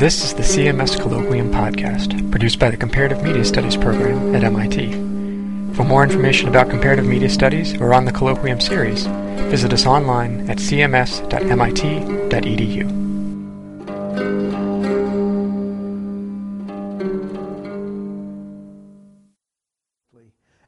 This is the CMS Colloquium podcast, produced by the Comparative Media Studies program at MIT. For more information about comparative media studies or on the Colloquium series, visit us online at cms.mit.edu.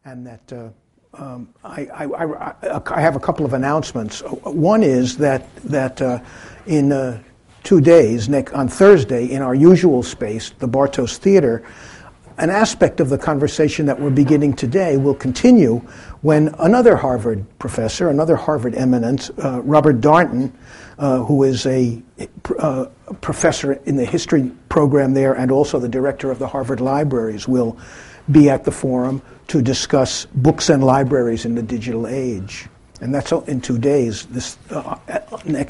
and that uh, um, I, I, I, I have a couple of announcements. One is that that uh, in uh, two days, Nick, on Thursday, in our usual space, the Bartos Theater, an aspect of the conversation that we're beginning today will continue when another Harvard professor, another Harvard eminence, uh, Robert Darnton, uh, who is a uh, professor in the history program there and also the director of the Harvard Libraries, will be at the forum to discuss books and libraries in the digital age and that's in two days. This uh,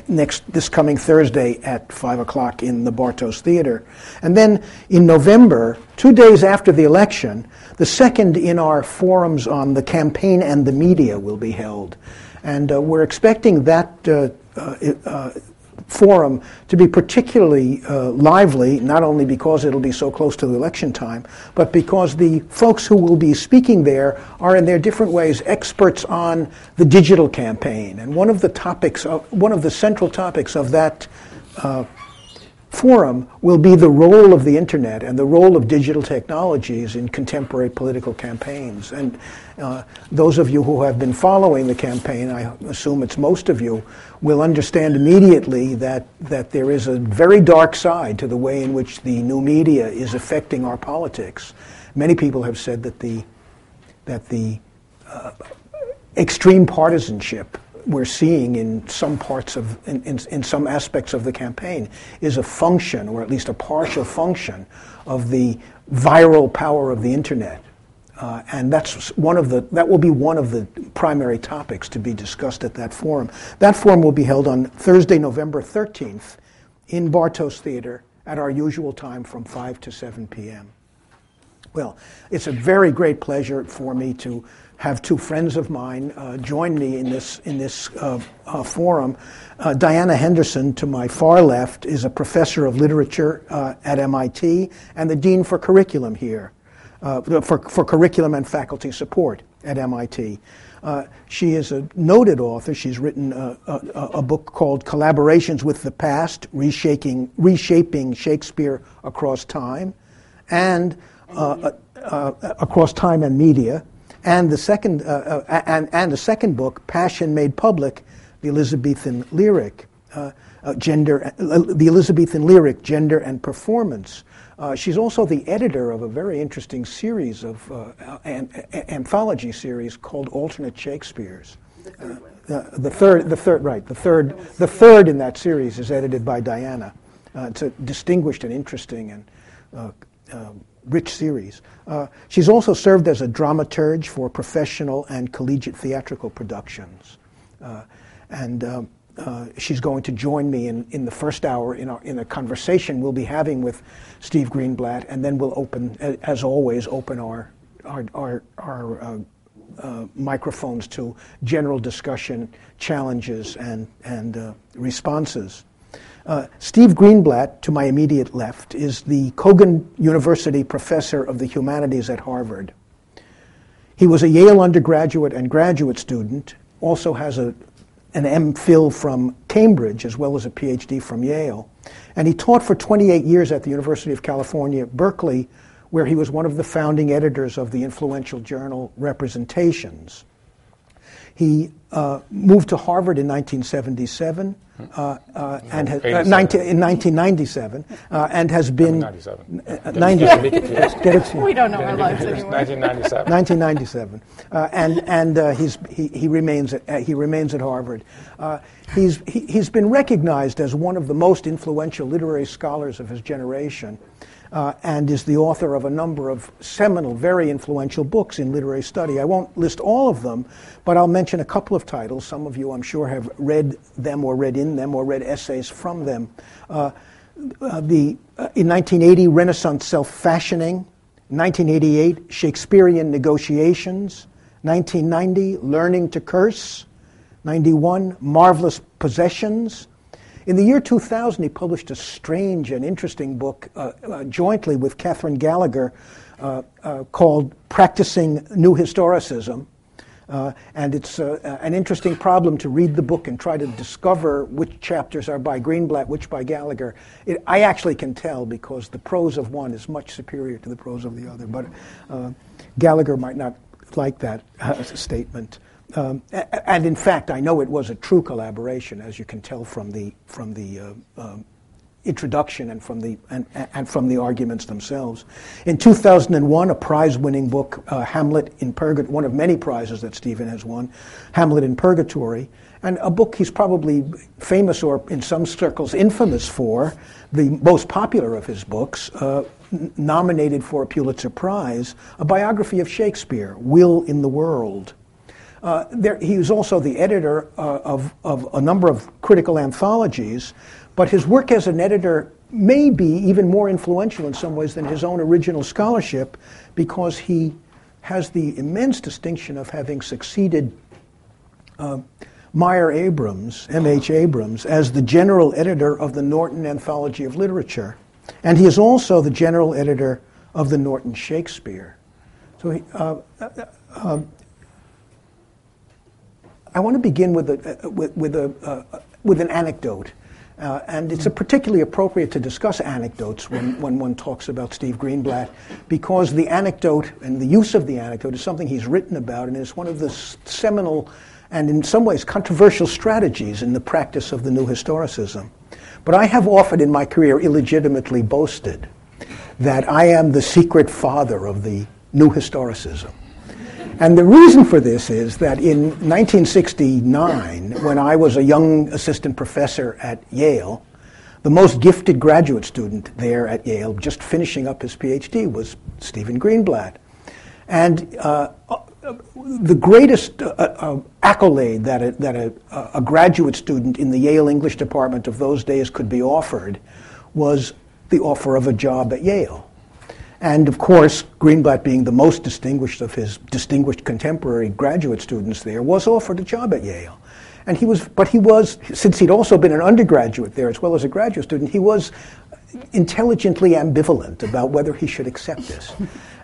next this coming Thursday at five o'clock in the Bartos Theater, and then in November, two days after the election, the second in our forums on the campaign and the media will be held, and uh, we're expecting that. Uh, uh, uh forum to be particularly uh, lively, not only because it'll be so close to the election time, but because the folks who will be speaking there are, in their different ways, experts on the digital campaign. And one of the topics, of, one of the central topics of that uh, forum will be the role of the internet and the role of digital technologies in contemporary political campaigns. And uh, those of you who have been following the campaign, I assume it's most of you, will understand immediately that, that there is a very dark side to the way in which the new media is affecting our politics. Many people have said that the, that the uh, extreme partisanship we're seeing in some parts of, in, in, in, some aspects of the campaign is a function, or at least a partial function, of the viral power of the internet. Uh, and that's one of the, that will be one of the primary topics to be discussed at that forum. That forum will be held on Thursday, November 13th in Bartos Theater at our usual time from 5 to 7 p.m. Well, it's a very great pleasure for me to have two friends of mine uh, join me in this in this uh, uh, forum. Uh, Diana Henderson, to my far left, is a professor of literature uh, at MIT and the dean for curriculum here, uh, for for curriculum and faculty support at MIT. she is a noted author. She's written a, a, a, book called Collaborations with the Past: Reshaping, Reshaping Shakespeare Across Time, and across time and media and the second, uh, uh, and, and the second book, Passion Made Public, the Elizabethan lyric, uh, uh gender, uh, the Elizabethan lyric, gender and performance. Uh, she's also the editor of a very interesting series of an, anthology series called Alternate Shakespeares. the third, the third, right, the third, the third in that series is edited by Diana. it's a distinguished and interesting and um, rich series. Uh, she's also served as a dramaturge for professional and collegiate theatrical productions. Uh, and um, uh, she's going to join me in, in the first hour in, our, in a conversation we'll be having with Steve Greenblatt, and then we'll open, as always, open our, our, our, our uh, uh, microphones to general discussion, challenges, and, and uh, responses. Uh, Steve Greenblatt, to my immediate left, is the Cogan University professor of the humanities at Harvard. He was a Yale undergraduate and graduate student, also has a, an MPhil from Cambridge as well as a PhD from Yale. And he taught for 28 years at the University of California, Berkeley, where he was one of the founding editors of the influential journal Representations. He uh, moved to Harvard in 1977 uh, uh, and has, uh, 19, in 1997 uh, and has been 97. Uh, 97. we don't know our lives anymore. 1997. 1997, and and he's he, he remains at he remains at Harvard. he's he, he's been recognized as one of the most influential literary scholars of his generation uh, and is the author of a number of seminal, very influential books in literary study. I won't list all of them, but I'll mention a couple of titles. Some of you, I'm sure, have read them or read in them or read essays from them. Uh, uh, the, uh, in 1980, Renaissance Self-Fashioning. 1988, Shakespearean Negotiations. 1990, Learning to Curse. 91, Marvelous Possessions. In the year 2000, he published a strange and interesting book uh, uh, jointly with Catherine Gallagher uh, uh, called Practicing New Historicism. Uh, and it's uh, an interesting problem to read the book and try to discover which chapters are by Greenblatt, which by Gallagher. It, I actually can tell because the prose of one is much superior to the prose of the other, but Gallagher might not like that statement. Um, and in fact, I know it was a true collaboration, as you can tell from the from the uh, um, introduction and from the and, and, from the arguments themselves. In 2001, a prize-winning book, uh, Hamlet in Purgatory, one of many prizes that Stephen has won, Hamlet in Purgatory, and a book he's probably famous or in some circles infamous for, the most popular of his books. Uh, nominated for a Pulitzer Prize, a biography of Shakespeare, Will in the World. Uh, there, he was also the editor uh, of, of a number of critical anthologies, but his work as an editor may be even more influential in some ways than his own original scholarship because he has the immense distinction of having succeeded uh, Meyer Abrams, M.H. Abrams, as the general editor of the Norton Anthology of Literature. And he is also the general editor of the Norton Shakespeare. So he, uh, uh, uh I want to begin with, a, with, with, a, uh, with an anecdote. Uh, and it's particularly appropriate to discuss anecdotes when, when one talks about Steve Greenblatt because the anecdote and the use of the anecdote is something he's written about and is one of the seminal and in some ways controversial strategies in the practice of the new historicism. But I have often in my career illegitimately boasted that I am the secret father of the new historicism. And the reason for this is that in 1969, when I was a young assistant professor at Yale, the most gifted graduate student there at Yale, just finishing up his PhD, was Stephen Greenblatt. And uh, the greatest uh, uh, accolade that, a, that a, a, graduate student in the Yale English department of those days could be offered was the offer of a job at Yale. And of course, Greenblatt, being the most distinguished of his distinguished contemporary graduate students there, was offered a job at Yale. And he was, but he was, since he'd also been an undergraduate there as well as a graduate student, he was intelligently ambivalent about whether he should accept this.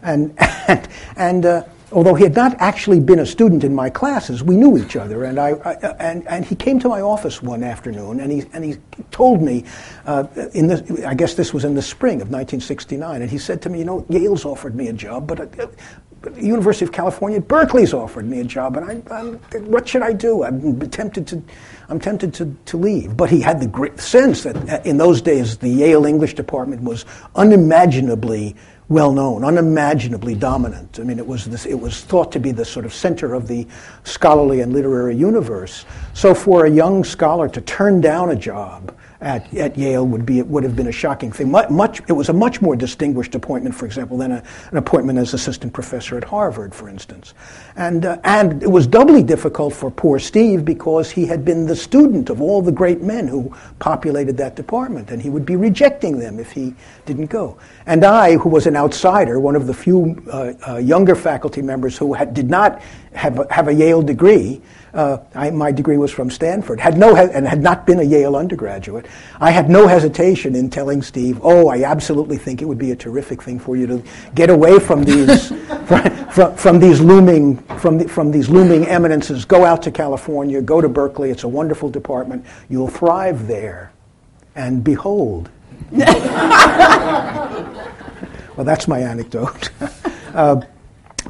And, and, and uh, although he had not actually been a student in my classes, we knew each other. And, I, I, and, and he came to my office one afternoon and he, and he told me, uh, in the, I guess this was in the spring of 1969, and he said to me, You know, Yale's offered me a job, but. Uh, the University of California, Berkeley's offered me a job, and I, I'm, what should I do? I'm tempted to, I'm tempted to, to leave. But he had the great sense that uh, in those days the Yale English department was unimaginably well known, unimaginably dominant. I mean, it was, this, it was thought to be the sort of center of the scholarly and literary universe. So for a young scholar to turn down a job at, at Yale would, be, would have been a shocking thing. Much, it was a much more distinguished appointment, for example, than a, an appointment as assistant professor at Harvard, for instance. And, uh, and it was doubly difficult for poor Steve because he had been the student of all the great men who populated that department, and he would be rejecting them if he didn't go. And I, who was an outsider, one of the few uh, uh, younger faculty members who had, did not have a, have a Yale degree, uh, I, my degree was from Stanford, had no and had not been a Yale undergraduate. I had no hesitation in telling Steve, "Oh, I absolutely think it would be a terrific thing for you to get away from these from, from, from, these looming from the, from these looming eminences. Go out to California, go to Berkeley. It's a wonderful department. You'll thrive there." And behold. well, that's my anecdote. Uh,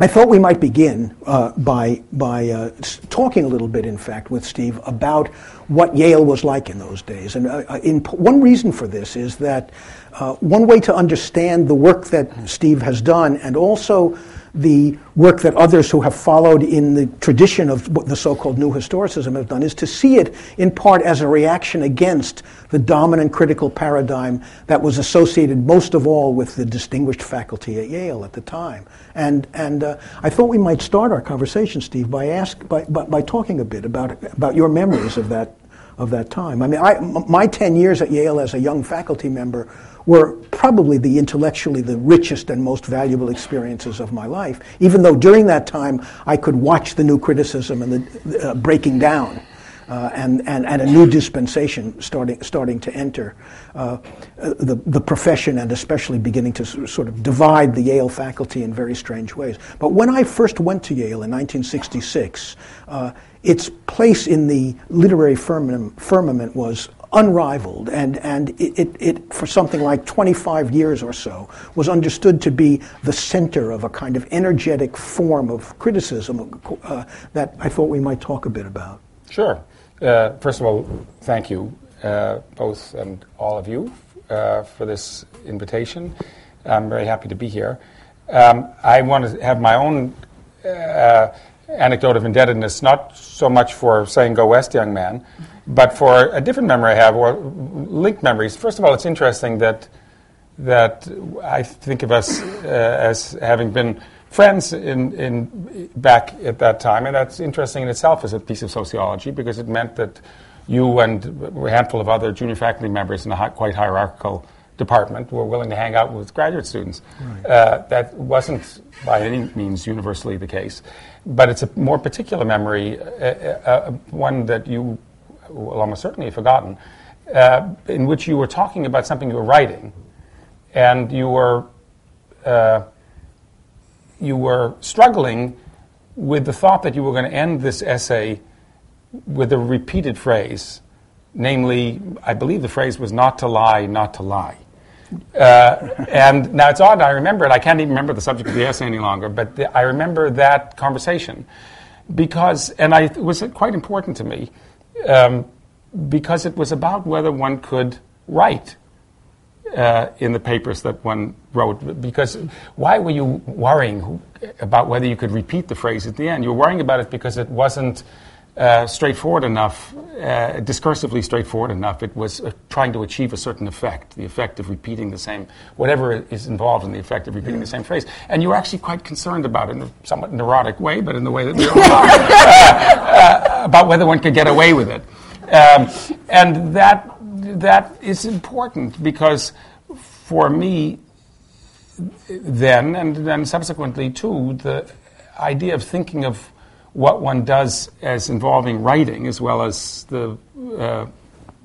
I thought we might begin uh, by, by uh, talking a little bit, in fact, with Steve about what Yale was like in those days. And uh, uh in, one reason for this is that uh, one way to understand the work that Steve has done and also the work that others who have followed in the tradition of the so-called new historicism have done is to see it in part as a reaction against the dominant critical paradigm that was associated most of all with the distinguished faculty at Yale at the time. And, and uh, I thought we might start our conversation, Steve, by, ask, by, by, by talking a bit about, about your memories of that, of that time. I mean, I, my 10 years at Yale as a young faculty member were probably the intellectually the richest and most valuable experiences of my life, even though during that time I could watch the new criticism and the uh, breaking down uh, and, and, and a new dispensation starting, starting to enter uh, the, the profession and especially beginning to sort of divide the Yale faculty in very strange ways. But when I first went to Yale in 1966, uh, its place in the literary firmament, firmament was unrivaled, and, and it, it, it, for something like 25 years or so, was understood to be the center of a kind of energetic form of criticism uh, that I thought we might talk a bit about. Sure. Uh, first of all, thank you, uh, both and all of you, uh, for this invitation. I'm very happy to be here. Um, I want to have my own uh, anecdote of indebtedness, not so much for saying "Go West, young man," but for a different memory I have, or linked memories. First of all, it's interesting that that I think of us uh, as having been friends in, in back at that time, and that's interesting in itself as a piece of sociology because it meant that you and a handful of other junior faculty members in a quite hierarchical department were willing to hang out with graduate students. Right. Uh, that wasn't by any means universally the case, but it's a more particular memory, uh, uh, uh one that you will almost certainly forgotten, uh, in which you were talking about something you were writing, and you were uh, you were struggling with the thought that you were going to end this essay with a repeated phrase, namely, I believe the phrase was "not to lie, not to lie." Uh, and now it's odd, I remember it. I can't even remember the subject of the essay any longer, but the, I remember that conversation because, and I, it was quite important to me um, because it was about whether one could write uh, in the papers that one wrote. Because why were you worrying about whether you could repeat the phrase at the end? You were worrying about it because it wasn't uh, straightforward enough, uh, discursively straightforward enough. It was uh, trying to achieve a certain effect, the effect of repeating the same, whatever is involved in the effect of repeating yeah. the same phrase. And you were actually quite concerned about it in a somewhat neurotic way, but in the way that we all are, uh, about whether one could get away with it. Um, and that, that is important because for me, then, and then subsequently too, the idea of thinking of what one does as involving writing as well as the uh,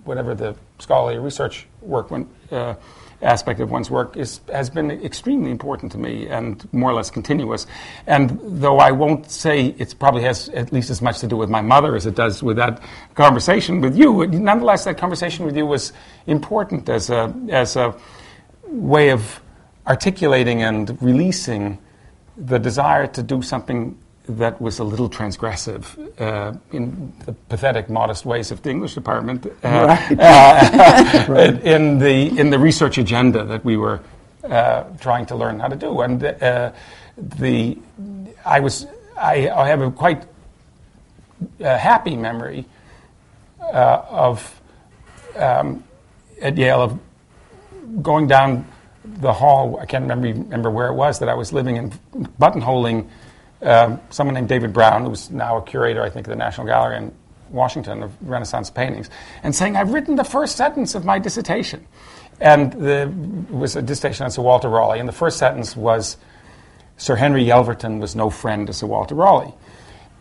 whatever the scholarly research work one, uh, aspect of one's work is, has been extremely important to me and more or less continuous. And though I won't say it probably has at least as much to do with my mother as it does with that conversation with you, nonetheless, that conversation with you was important as a, as a way of articulating and releasing the desire to do something that was a little transgressive uh, in the pathetic, modest ways of the English department, uh, right. uh, right. in the in the research agenda that we were uh, trying to learn how to do. And uh, the I was I, I have a quite happy memory of um, at Yale of going down the hall. I can't remember remember where it was that I was living in, buttonholing um, someone named David Brown, who's now a curator, I think, of the National Gallery in Washington of Renaissance paintings, and saying, I've written the first sentence of my dissertation. And the, it was a dissertation on Sir Walter Raleigh, and the first sentence was, Sir Henry Yelverton was no friend to Sir Walter Raleigh.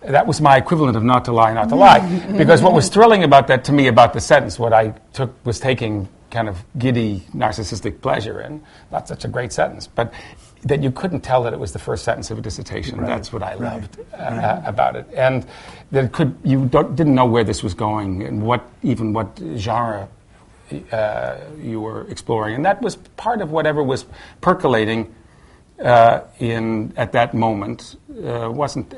That was my equivalent of not to lie, not to lie. because what was thrilling about that to me about the sentence, what I took was taking kind of giddy narcissistic pleasure in, not such a great sentence, but that you couldn't tell that it was the first sentence of a dissertation. Right. That's what I loved right. Uh, right. about it, and that could you didn't know where this was going and what even what genre uh, you were exploring, and that was part of whatever was percolating uh, in at that moment. Uh, wasn't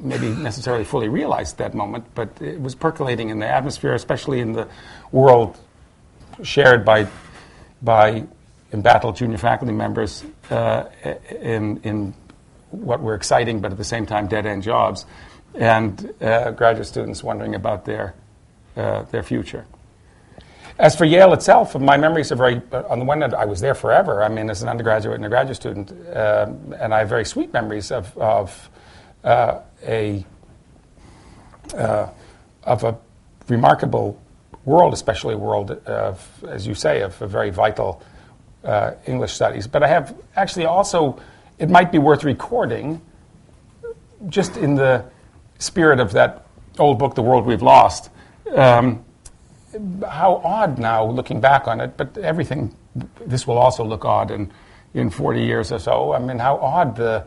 maybe necessarily fully realized at that moment, but it was percolating in the atmosphere, especially in the world shared by by embattled junior faculty members in, in what were exciting but at the same time dead end jobs, and uh, graduate students wondering about their, uh, their future. As for Yale itself, my memories are very, on the one hand, I was there forever. I mean, as an undergraduate and a graduate student, uh, and I have very sweet memories of, of uh, a, uh, of a remarkable world, especially a world of, as you say, of a very vital uh, English studies. But I have actually also, it might be worth recording, just in the spirit of that old book, The World We've Lost, um, how odd now looking back on it, but everything, this will also look odd in, in 40 years or so. I mean, how odd the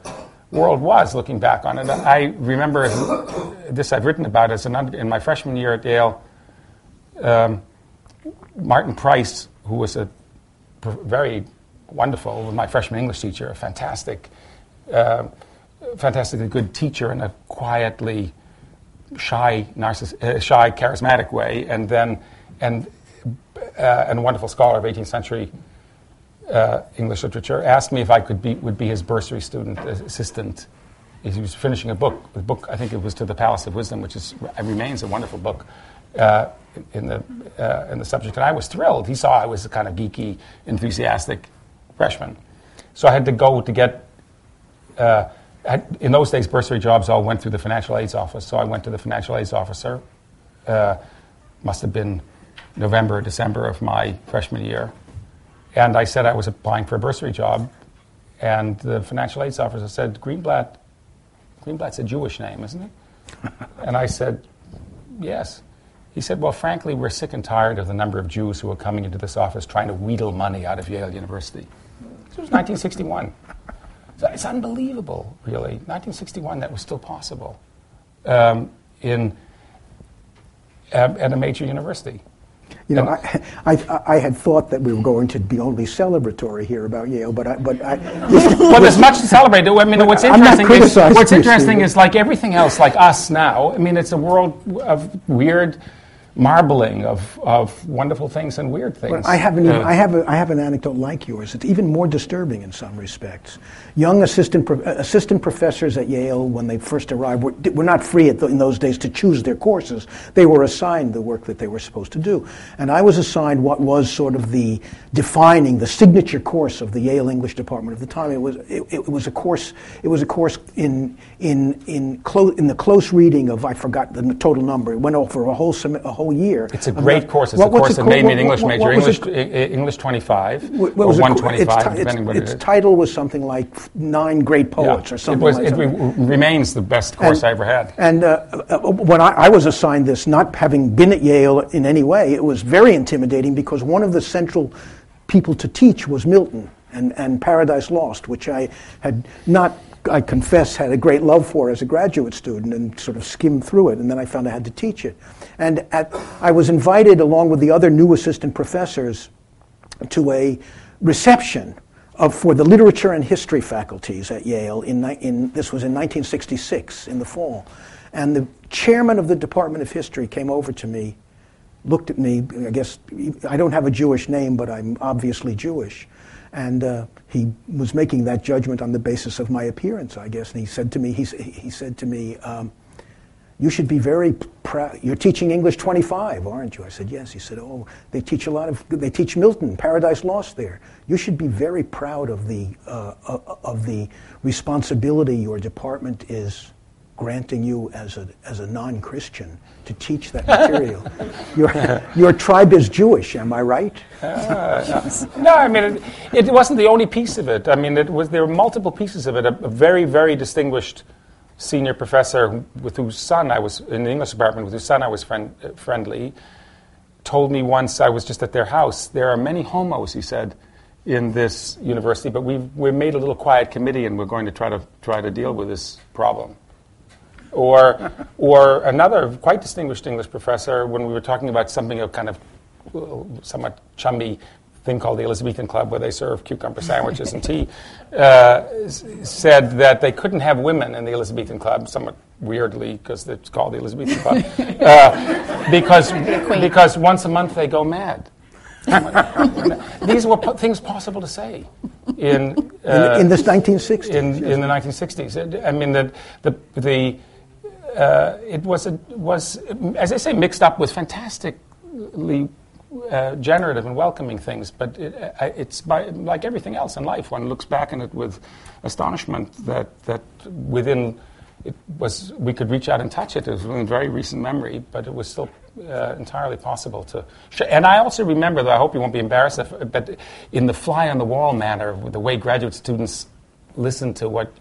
world was looking back on it. I remember this I've written about as an in my freshman year at Yale. Um, Martin Price, who was a very wonderful, my freshman English teacher, a fantastic, uh, fantastically good teacher in a quietly shy, narciss- uh, shy, charismatic way, and then and uh, and a wonderful scholar of 18th century uh, English literature, asked me if I could be would be his bursary student assistant. He was finishing a book. The book I think it was to the Palace of Wisdom, which is remains a wonderful book uh, in the uh, in the subject. And I was thrilled. He saw I was a kind of geeky, enthusiastic freshman, so I had to go to get. Uh, in those days, bursary jobs all went through the financial aids office. So I went to the financial aids officer. Uh, must have been November, December of my freshman year. And I said I was applying for a bursary job. And the financial aids officer said, Greenblatt, Greenblatt's a Jewish name, isn't it? and I said, yes. He said, well, frankly, we're sick and tired of the number of Jews who are coming into this office trying to wheedle money out of Yale University. This was 1961. So it's unbelievable, really. 1961, that was still possible um, in, uh, at a major university. You know, I, I, I, had thought that we were going to be only celebratory here about Yale, but I, but I. well, there's much to celebrate. I mean, what's interesting is what's interesting is like everything else, like us now. I mean, it's a world of weird marbling of, of wonderful things and weird things. I have, an, I, have a, I have an anecdote like yours. It's even more disturbing in some respects. Young assistant, pro, uh, assistant professors at Yale, when they first arrived, were, were not free the, in those days to choose their courses. They were assigned the work that they were supposed to do. And I was assigned what was sort of the defining, the signature course of the Yale English department at the time. It was, it, it was a course, it was a course in, in, in, clo- in the close reading of, I forgot the total number. It went over a whole, sem- a whole year. It's a great course. It's what, a course that made me an English major. English, English 25 what, or 125, depending what it is. Its title was something like Nine Great Poets yeah. or something it was, like that. It re- remains the best course and, I ever had. And uh, uh, when I, I was assigned this, not having been at Yale in any way, it was very intimidating because one of the central people to teach was Milton and, and Paradise Lost, which I had not I confess, had a great love for as a graduate student and sort of skimmed through it, and then I found I had to teach it. And at, I was invited, along with the other new assistant professors, to a reception of, for the literature and history faculties at Yale. In, in, this was in 1966, in the fall. And the chairman of the Department of History came over to me, looked at me. I guess I don't have a Jewish name, but I'm obviously Jewish. And uh, he was making that judgment on the basis of my appearance, I guess. And he said to me, he, he said to me, um, you should be very proud. You're teaching English 25, aren't you? I said, yes. He said, oh, they teach a lot of, they teach Milton, Paradise Lost there. You should be very proud of the, uh, uh of the responsibility your department is granting you as a, as a non-Christian to teach that material. your, your tribe is Jewish, am I right? Uh, no, I mean, it, it, wasn't the only piece of it. I mean, it was, there were multiple pieces of it. A, a very, very distinguished senior professor with whose son I was, in the English department, with whose son I was friend, uh, friendly, told me once I was just at their house, there are many homos, he said, in this university, but we've, we've made a little quiet committee and we're going to try to, try to deal with this problem. Or, or another quite distinguished English professor, when we were talking about something of kind of somewhat chummy thing called the Elizabethan Club, where they serve cucumber sandwiches and tea, uh, said that they couldn't have women in the Elizabethan Club, somewhat weirdly, because it's called the Elizabethan Club, uh, because, because once a month they go mad. These were po- things possible to say in, uh, in, in, this 1960s. In, in the 1960s. I mean, the, the, the uh, it was, a, was, as I say, mixed up with fantastically uh, generative and welcoming things, but it, uh, it's by, like everything else in life. One looks back on it with astonishment that, that within it was we could reach out and touch it. It was in very recent memory, but it was still uh, entirely possible to. Sh- and I also remember, though I hope you won't be embarrassed, if, but in the fly on the wall manner, the way graduate students listen to what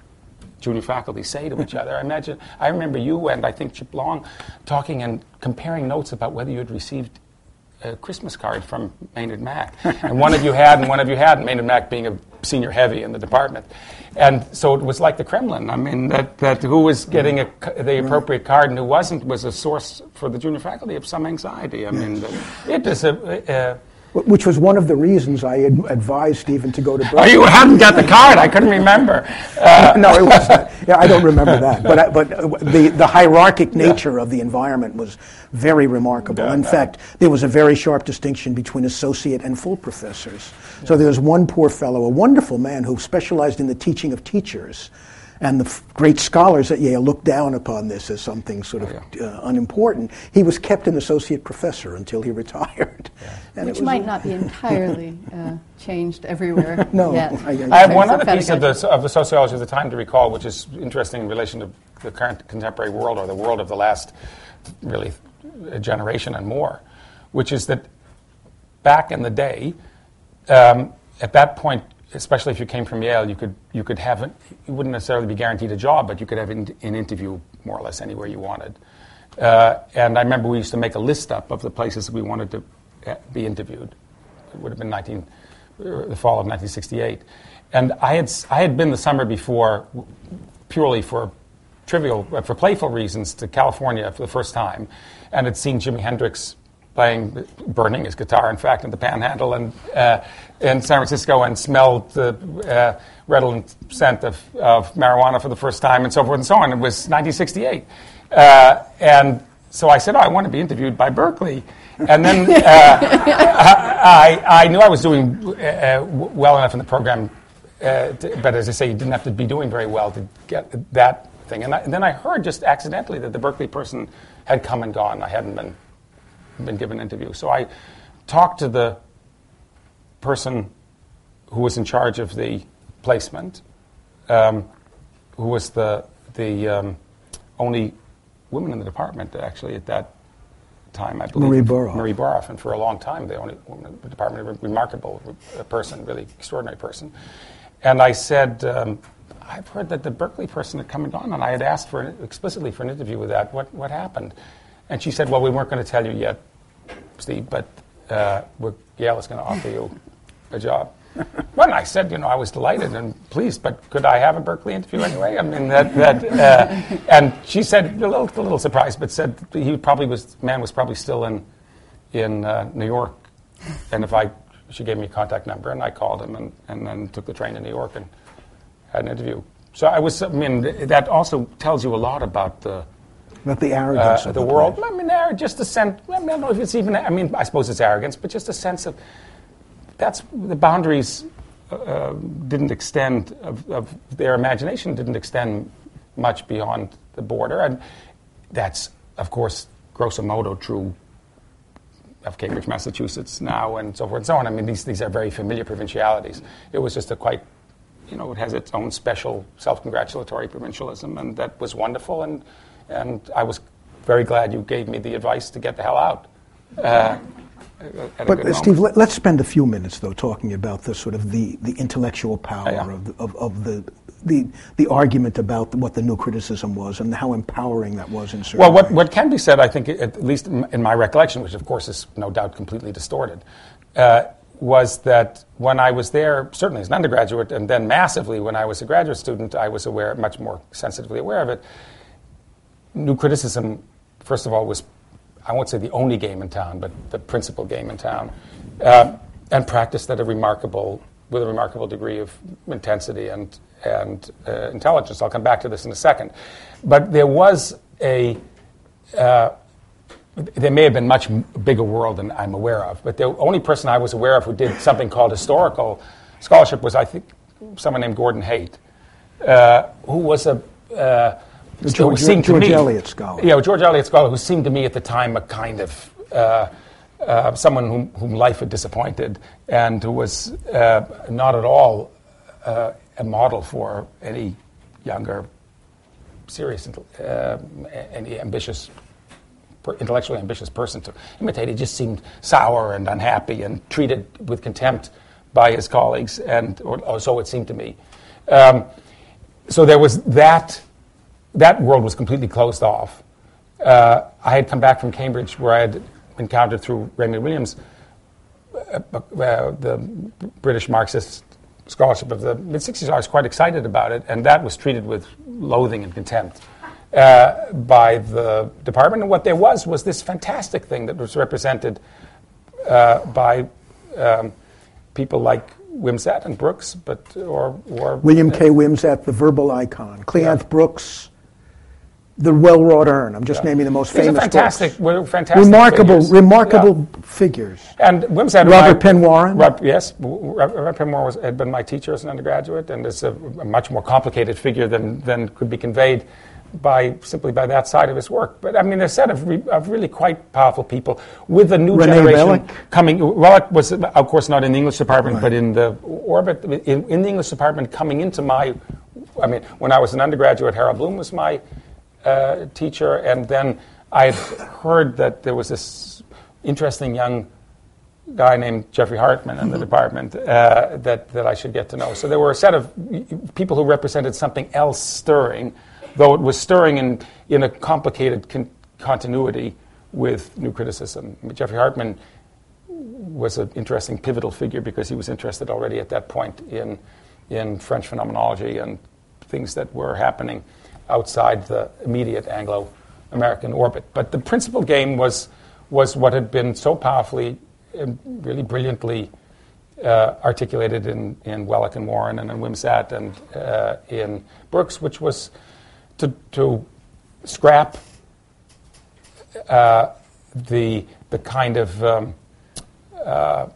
junior faculty say to each other. I imagine, I remember you and I think Chip Long talking and comparing notes about whether you had received a Christmas card from Maynard Mack. and one of you had and one of you hadn't, Maynard Mack being a senior heavy in the department. And so it was like the Kremlin. I mean, that, that who was getting a, the mm-hmm. appropriate card and who wasn't was a source for the junior faculty of some anxiety. I mean, it is a. which was one of the reasons I advised Stephen to go to Berkeley. Oh, you hadn't got the card. I couldn't remember. Uh, no, it wasn't. Yeah, I don't remember that. But, but the, the hierarchic nature yeah. of the environment was very remarkable. Yeah, In fact, there was a very sharp distinction between associate and full professors. So there was one poor fellow, a wonderful man who specialized in the teaching of teachers and the f- great scholars at Yale looked down upon this as something sort of oh, yeah. uh, unimportant. He was kept an associate professor until he retired. Yeah. Which might a, not be entirely uh, changed everywhere no, yet. I, I, I have one other piece of the, of the sociology of the time to recall, which is interesting in relation to the current contemporary world or the world of the last really generation and more, which is that back in the day, um, at that point, especially if you came from Yale, you could you could have you wouldn't necessarily be guaranteed a job, but you could have an, an interview more or less anywhere you wanted. Uh, and I remember we used to make a list up of the places we wanted to uh, be interviewed. It would have been 19, uh, the fall of 1968, and I had I had been the summer before, purely for trivial uh, for playful reasons to California for the first time, and had seen Jimi Hendrix playing, burning his guitar, in fact, in the Panhandle and in San Francisco, and smelled the uh, redolent scent of, of marijuana for the first time, and so forth and so on. It was 1968, uh, and so I said, "Oh, I want to be interviewed by Berkeley." And then uh, I, I, knew I was doing uh, well enough in the program, uh, to, but as I say, you didn't have to be doing very well to get that thing. And, I, and then I heard just accidentally that the Berkeley person had come and gone. I hadn't been been given an interview. So I talked to the person who was in charge of the placement, um, who was the the um, only woman in the department actually at that time, I believe. Marie Borroff. Marie Borroff, and for a long time, the only woman in the department, a remarkable person, really extraordinary person. And I said, um, I've heard that the Berkeley person had come and gone, and I had asked for an, explicitly for an interview with that. What, what happened? And she said, Well, we weren't going to tell you yet, Steve, but uh, Yale is going to offer you a job. well, I said, you know, I was delighted and pleased, but could I have a Berkeley interview anyway? I mean, that, that uh, and she said, a little, a little surprised, but said he probably was, man was probably still in, in uh, New York. And if I, she gave me a contact number and I called him and, and then took the train to New York and had an interview. So I was, I mean, that also tells you a lot about the, about the arrogance uh, of the, the world. Place. I mean, just a sense. I, mean, I don't know if it's even. I mean, I suppose it's arrogance, but just a sense of that's the boundaries uh, didn't extend of, of, their imagination didn't extend much beyond the border, and that's of course grosso modo true of Cambridge, Massachusetts now, and so forth and so on. I mean, these these are very familiar provincialities. It was just a quite you know, it has its own special self-congratulatory provincialism, and that was wonderful. And and I was very glad you gave me the advice to get the hell out. Uh, but uh, Steve, let, us spend a few minutes though talking about the sort of the, the intellectual power yeah. of, the, of, of, the, the the argument about what the new criticism was and how empowering that was in certain Well, what, ways. what can be said, I think, at least in my recollection, which of course is no doubt completely distorted, uh, was that when I was there, certainly as an undergraduate, and then massively when I was a graduate student, I was aware, much more sensitively aware of it new criticism, first of all, was I won't say the only game in town, but the principal game in town, uh, and practiced at a remarkable with a remarkable degree of intensity and and uh, intelligence. I'll come back to this in a second, but there was a. Uh, there may have been much bigger world than I'm aware of, but the only person I was aware of who did something called historical scholarship was, I think, someone named Gordon Haight, uh, who was a uh, the George, George, George Eliot scholar. Yeah, George Eliot scholar, who seemed to me at the time a kind of uh, uh, someone whom, whom, life had disappointed and who was uh, not at all uh, a model for any younger, serious, uh, any ambitious, intellectually ambitious person to imitate. He just seemed sour and unhappy and treated with contempt by his colleagues, and or, or so it seemed to me. Um, so there was that, that world was completely closed off. Uh, I had come back from Cambridge where I had encountered through Raymond Williams uh, uh, the British Marxist scholarship of the mid 60s. I was quite excited about it, and that was treated with loathing and contempt. Uh, by the department. And what there was was this fantastic thing that was represented uh, by um, people like Wimsatt and Brooks, but or, or William K. Wimsatt, the verbal icon, Cleanth yeah. Brooks, the well-wrought urn. I'm just yeah. naming the most These famous. fantastic, books. fantastic, remarkable, figures. remarkable yeah. figures. And Wimsatt, Robert Penn Warren. Rob, yes, Robert Penn Warren was, had been my teacher as an undergraduate, and is a, a much more complicated figure than than could be conveyed by simply by that side of his work. But I mean, a set of, re, of really quite powerful people with a new René generation Wellek. coming. Wellek was, of course, not in the English department, right. but in the orbit in, in, the English department, coming into my. I mean, when I was an undergraduate, Harold Bloom was my uh, teacher, and then I had heard that there was this interesting young guy named Geoffrey Hartman in the mm-hmm. department uh, that, that I should get to know. So there were a set of people who represented something else stirring though it was stirring in, in a complicated con- continuity with new criticism. I mean, Geoffrey Hartman was an interesting pivotal figure because he was interested already at that point in, in French phenomenology and things that were happening outside the immediate Anglo American orbit. But the principal game was, was what had been so powerfully and really brilliantly uh, articulated in, in Wellek and Warren and in Wimsatt and uh, in Brooks, which was to, to scrap uh, the, the kind of um, uh,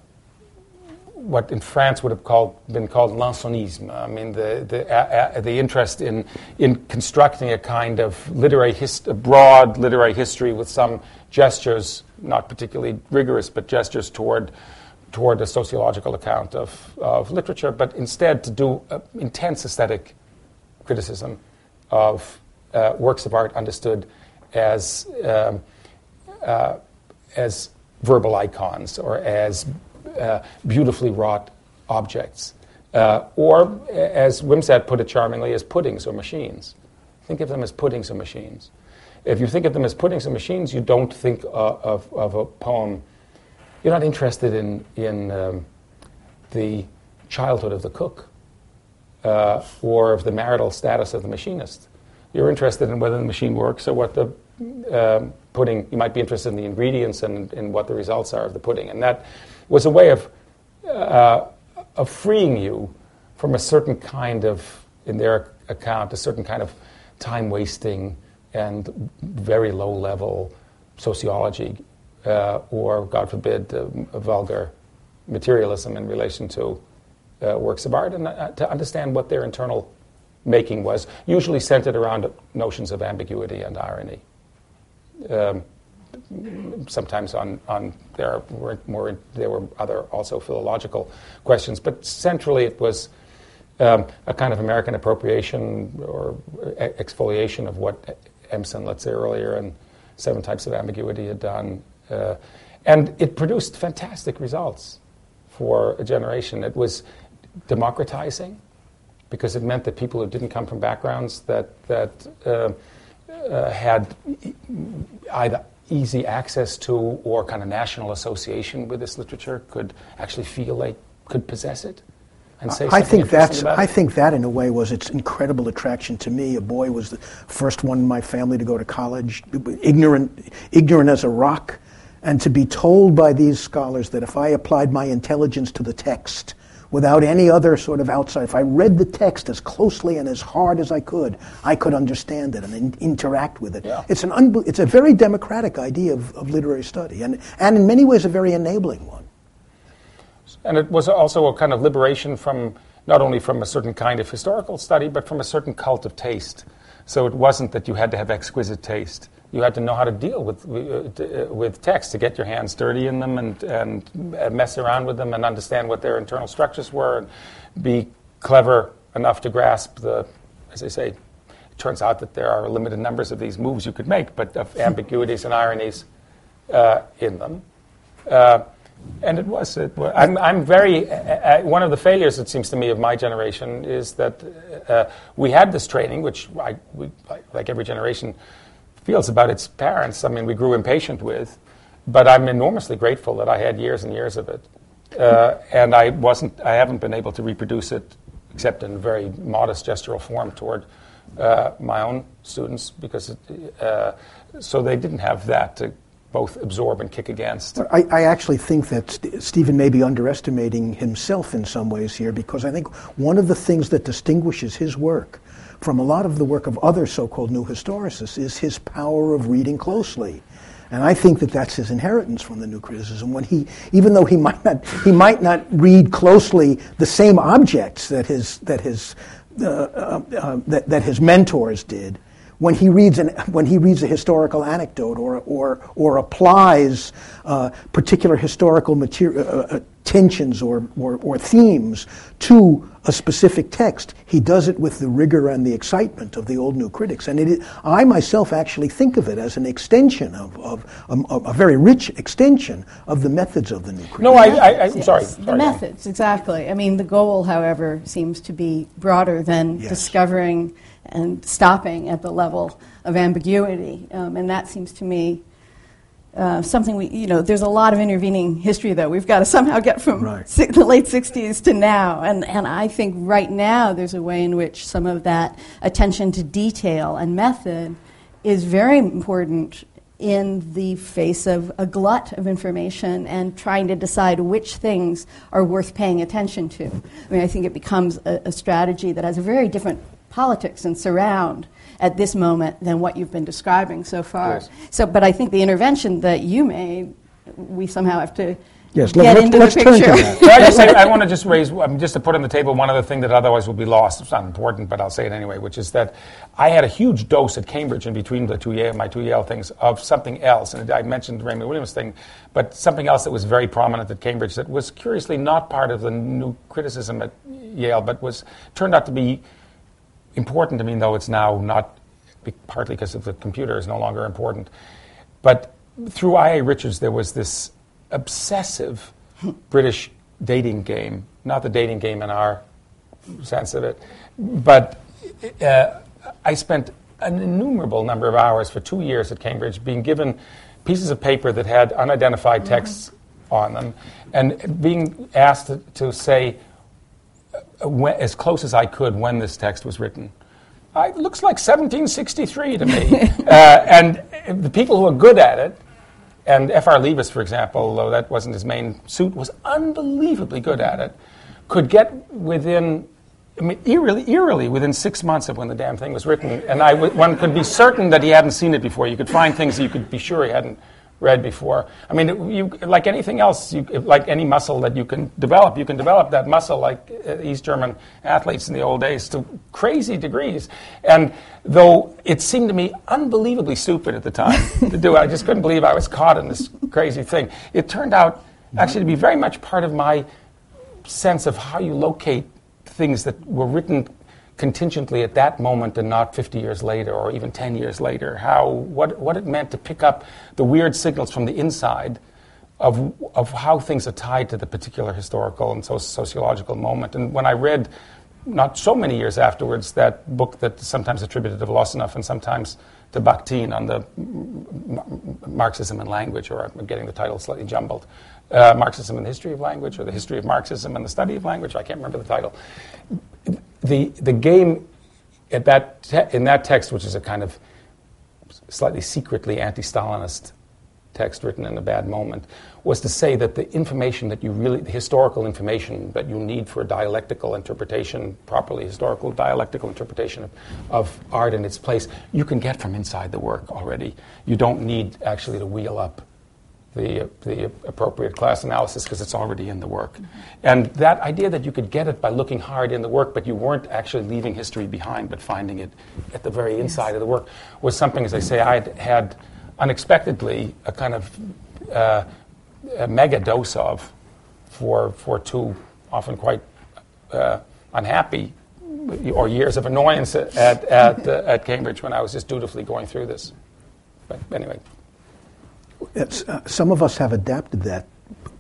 what in France would have called, been called lansonisme. I mean, the, the, uh, the interest in, in constructing a kind of literary hist- broad literary history with some gestures, not particularly rigorous, but gestures toward, toward a sociological account of, of literature, but instead to do intense aesthetic criticism of uh, works of art understood as, um, uh, as verbal icons or as uh, beautifully wrought objects. Uh, or, as Wimsatt put it charmingly, as puddings or machines. Think of them as puddings or machines. If you think of them as puddings or machines, you don't think uh, of, of a poem. You're not interested in, in um, the childhood of the cook uh, or of the marital status of the machinist. You're interested in whether the machine works or what the um, pudding, you might be interested in the ingredients and in what the results are of the pudding. And that was a way of, uh, of freeing you from a certain kind of, in their account, a certain kind of time wasting and very low level sociology, uh, or, God forbid, uh, vulgar materialism in relation to uh, works of art, and uh, to understand what their internal making was, usually centered around notions of ambiguity and irony. Um, sometimes on, on there were more there were other also philological questions, but centrally it was um, a kind of American appropriation or exfoliation of what Empson, let's say earlier, and Seven Types of Ambiguity had done, uh, and it produced fantastic results for a generation. It was democratizing because it meant that people who didn't come from backgrounds that, that uh, uh, had either easy access to or kind of national association with this literature could actually feel like could possess it and say I think that's I think that in a way was its incredible attraction to me. A boy was the first one in my family to go to college, ignorant, ignorant as a rock, and to be told by these scholars that if I applied my intelligence to the text, without any other sort of outside. If I read the text as closely and as hard as I could, I could understand it and in, interact with it. Yeah. It's, an unbe- it's a very democratic idea of, of literary study, and, and in many ways a very enabling one. And it was also a kind of liberation from not only from a certain kind of historical study, but from a certain cult of taste. So it wasn't that you had to have exquisite taste you had to know how to deal with uh, with text to get your hands dirty in them and and mess around with them and understand what their internal structures were and be clever enough to grasp the as I say it turns out that there are limited numbers of these moves you could make but of ambiguities and ironies uh, in them uh, And it was. It was I'm, I'm very. Uh, uh, one of the failures, it seems to me, of my generation is that uh, we had this training, which I, we, like every generation feels about its parents. I mean, we grew impatient with, but I'm enormously grateful that I had years and years of it, uh, and I wasn't. I haven't been able to reproduce it, except in very modest gestural form toward uh, my own students, because it, uh, so they didn't have that to both absorb and kick against. I, I, actually think that St- Stephen may be underestimating himself in some ways here because I think one of the things that distinguishes his work from a lot of the work of other so-called new historicists is his power of reading closely. And I think that that's his inheritance from the new criticism. When he, even though he might not, he might not read closely the same objects that his that his uh, uh, uh, that, that his mentors did, when he reads, an, when he reads a historical anecdote or, or, or applies uh, particular historical material, uh, uh, tensions or, or, or, themes to a specific text, he does it with the rigor and the excitement of the old new critics. And it, I myself actually think of it as an extension of, of um, a very rich extension of the methods of the new critics. No, I, I, am yes, sorry. The methods, exactly. I mean, the goal, however, seems to be broader than yes. discovering and stopping at the level of ambiguity. Um, and that seems to me uh, something we, you know, there's a lot of intervening history that we've got to somehow get from right. si- the late 60s to now. And, and I think right now there's a way in which some of that attention to detail and method is very important in the face of a glut of information and trying to decide which things are worth paying attention to. I mean, I think it becomes a, a strategy that has a very different politics and surround at this moment than what you've been describing so far. Yes. So, but I think the intervention that you made, we somehow have to Yes, get let, into let's the turn picture. to that. I, just say, I want to just raise, um, just to put on the table one other thing that otherwise will be lost. It's not important, but I'll say it anyway, which is that I had a huge dose at Cambridge in between the two Yale, my two Yale things of something else. And I mentioned the Raymond Williams thing, but something else that was very prominent at Cambridge that was curiously not part of the new criticism at Yale, but was turned out to be important to me, though it's now not, partly because of the computer is no longer important. But through I.A. Richards, there was this obsessive British dating game, not the dating game in our sense of it, but uh, I spent an innumerable number of hours for two years at Cambridge being given pieces of paper that had unidentified texts mm-hmm. on them and being asked to, to say when, as close as I could when this text was written. it looks like 1763 to me. uh, and the people who are good at it, and F.R. Leavis, for example, although that wasn't his main suit, was unbelievably good at it, could get within, I mean, eerily, eerily within six months of when the damn thing was written. And I w- one could be certain that he hadn't seen it before. You could find things that you could be sure he hadn't read before. I mean, you, like anything else, you, like any muscle that you can develop, you can develop that muscle like uh, East German athletes in the old days to crazy degrees. And though it seemed to me unbelievably stupid at the time to do it, I just couldn't believe I was caught in this crazy thing. It turned out actually to be very much part of my sense of how you locate things that were written contingently at that moment and not 50 years later or even 10 years later. How, what, what it meant to pick up the weird signals from the inside of, of how things are tied to the particular historical and so- sociological moment. And when I read, not so many years afterwards, that book that's sometimes attributed to Voloshinov and sometimes to Bakhtin on the Marxism and language, or I'm getting the title slightly jumbled. Uh, Marxism and the history of language, or the history of Marxism and the study of language. I can't remember the title the, the game at that te- in that text, which is a kind of slightly secretly anti Stalinist text written in a bad moment, was to say that the information that you really, the historical information that you need for a dialectical interpretation, properly historical dialectical interpretation of, of art in its place, you can get from inside the work already. You don't need actually to wheel up the, the appropriate class analysis because it's already in the work. Mm-hmm. And that idea that you could get it by looking hard in the work, but you weren't actually leaving history behind, but finding it at the very inside yes. of the work, was something, as I say, I had unexpectedly a kind of uh, a mega dose of for, for two often quite uh, unhappy or years of annoyance at, at, uh, at Cambridge when I was just dutifully going through this. But anyway uh, some of us have adapted that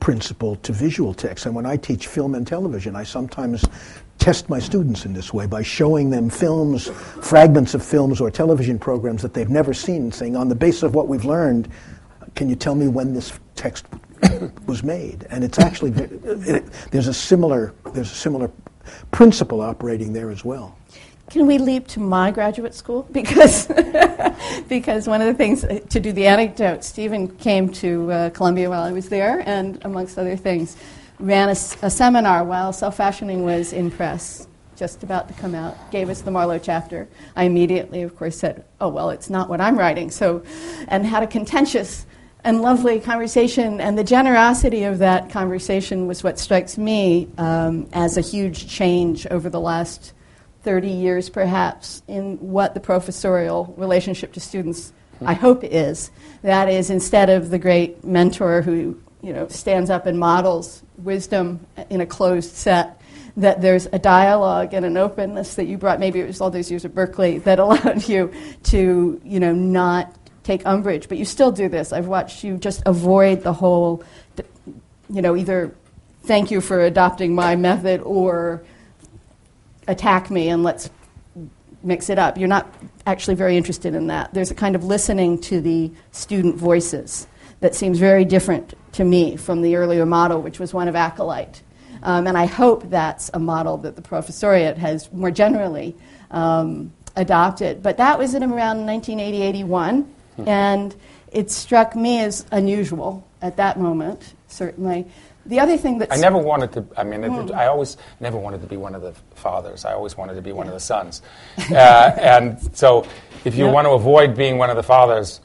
principle to visual text. And when I teach film and television, I sometimes test my students in this way by showing them films, fragments of films or television programs that they've never seen, saying, on the basis of what we've learned, can you tell me when this text was made? And it's actually it, there's a similar there's a similar principle operating there as well. Can we leap to my graduate school? Because, because one of the things, uh, to do the anecdote, Stephen came to uh, Columbia while I was there, and amongst other things, ran a, a seminar while Self Fashioning was in press, just about to come out, gave us the Marlowe chapter. I immediately, of course, said, Oh, well, it's not what I'm writing. So, and had a contentious and lovely conversation. And the generosity of that conversation was what strikes me um, as a huge change over the last 30 years, perhaps, in what the professorial relationship to students, I hope, is. That is, instead of the great mentor who you know, stands up and models wisdom in a closed set, that there's a dialogue and an openness that you brought, maybe it was all those years at Berkeley, that allowed you to, you know, not take umbrage. But you still do this. I've watched you just avoid the whole, you know, either thank you for adopting my method or attack me and let's mix it up. You're not actually very interested in that. There's a kind of listening to the student voices that seems very different to me from the earlier model, which was one of acolyte. Um, and I hope that's a model that the professoriate has more generally um, adopted. But that was in around 1980 81, hmm. and it struck me as unusual at that moment, certainly. The other thing that I never wanted to. I mean, mm. I always never wanted to be one of the fathers. I always wanted to be one of the sons. uh, and so, if you want to avoid being one of the fathers,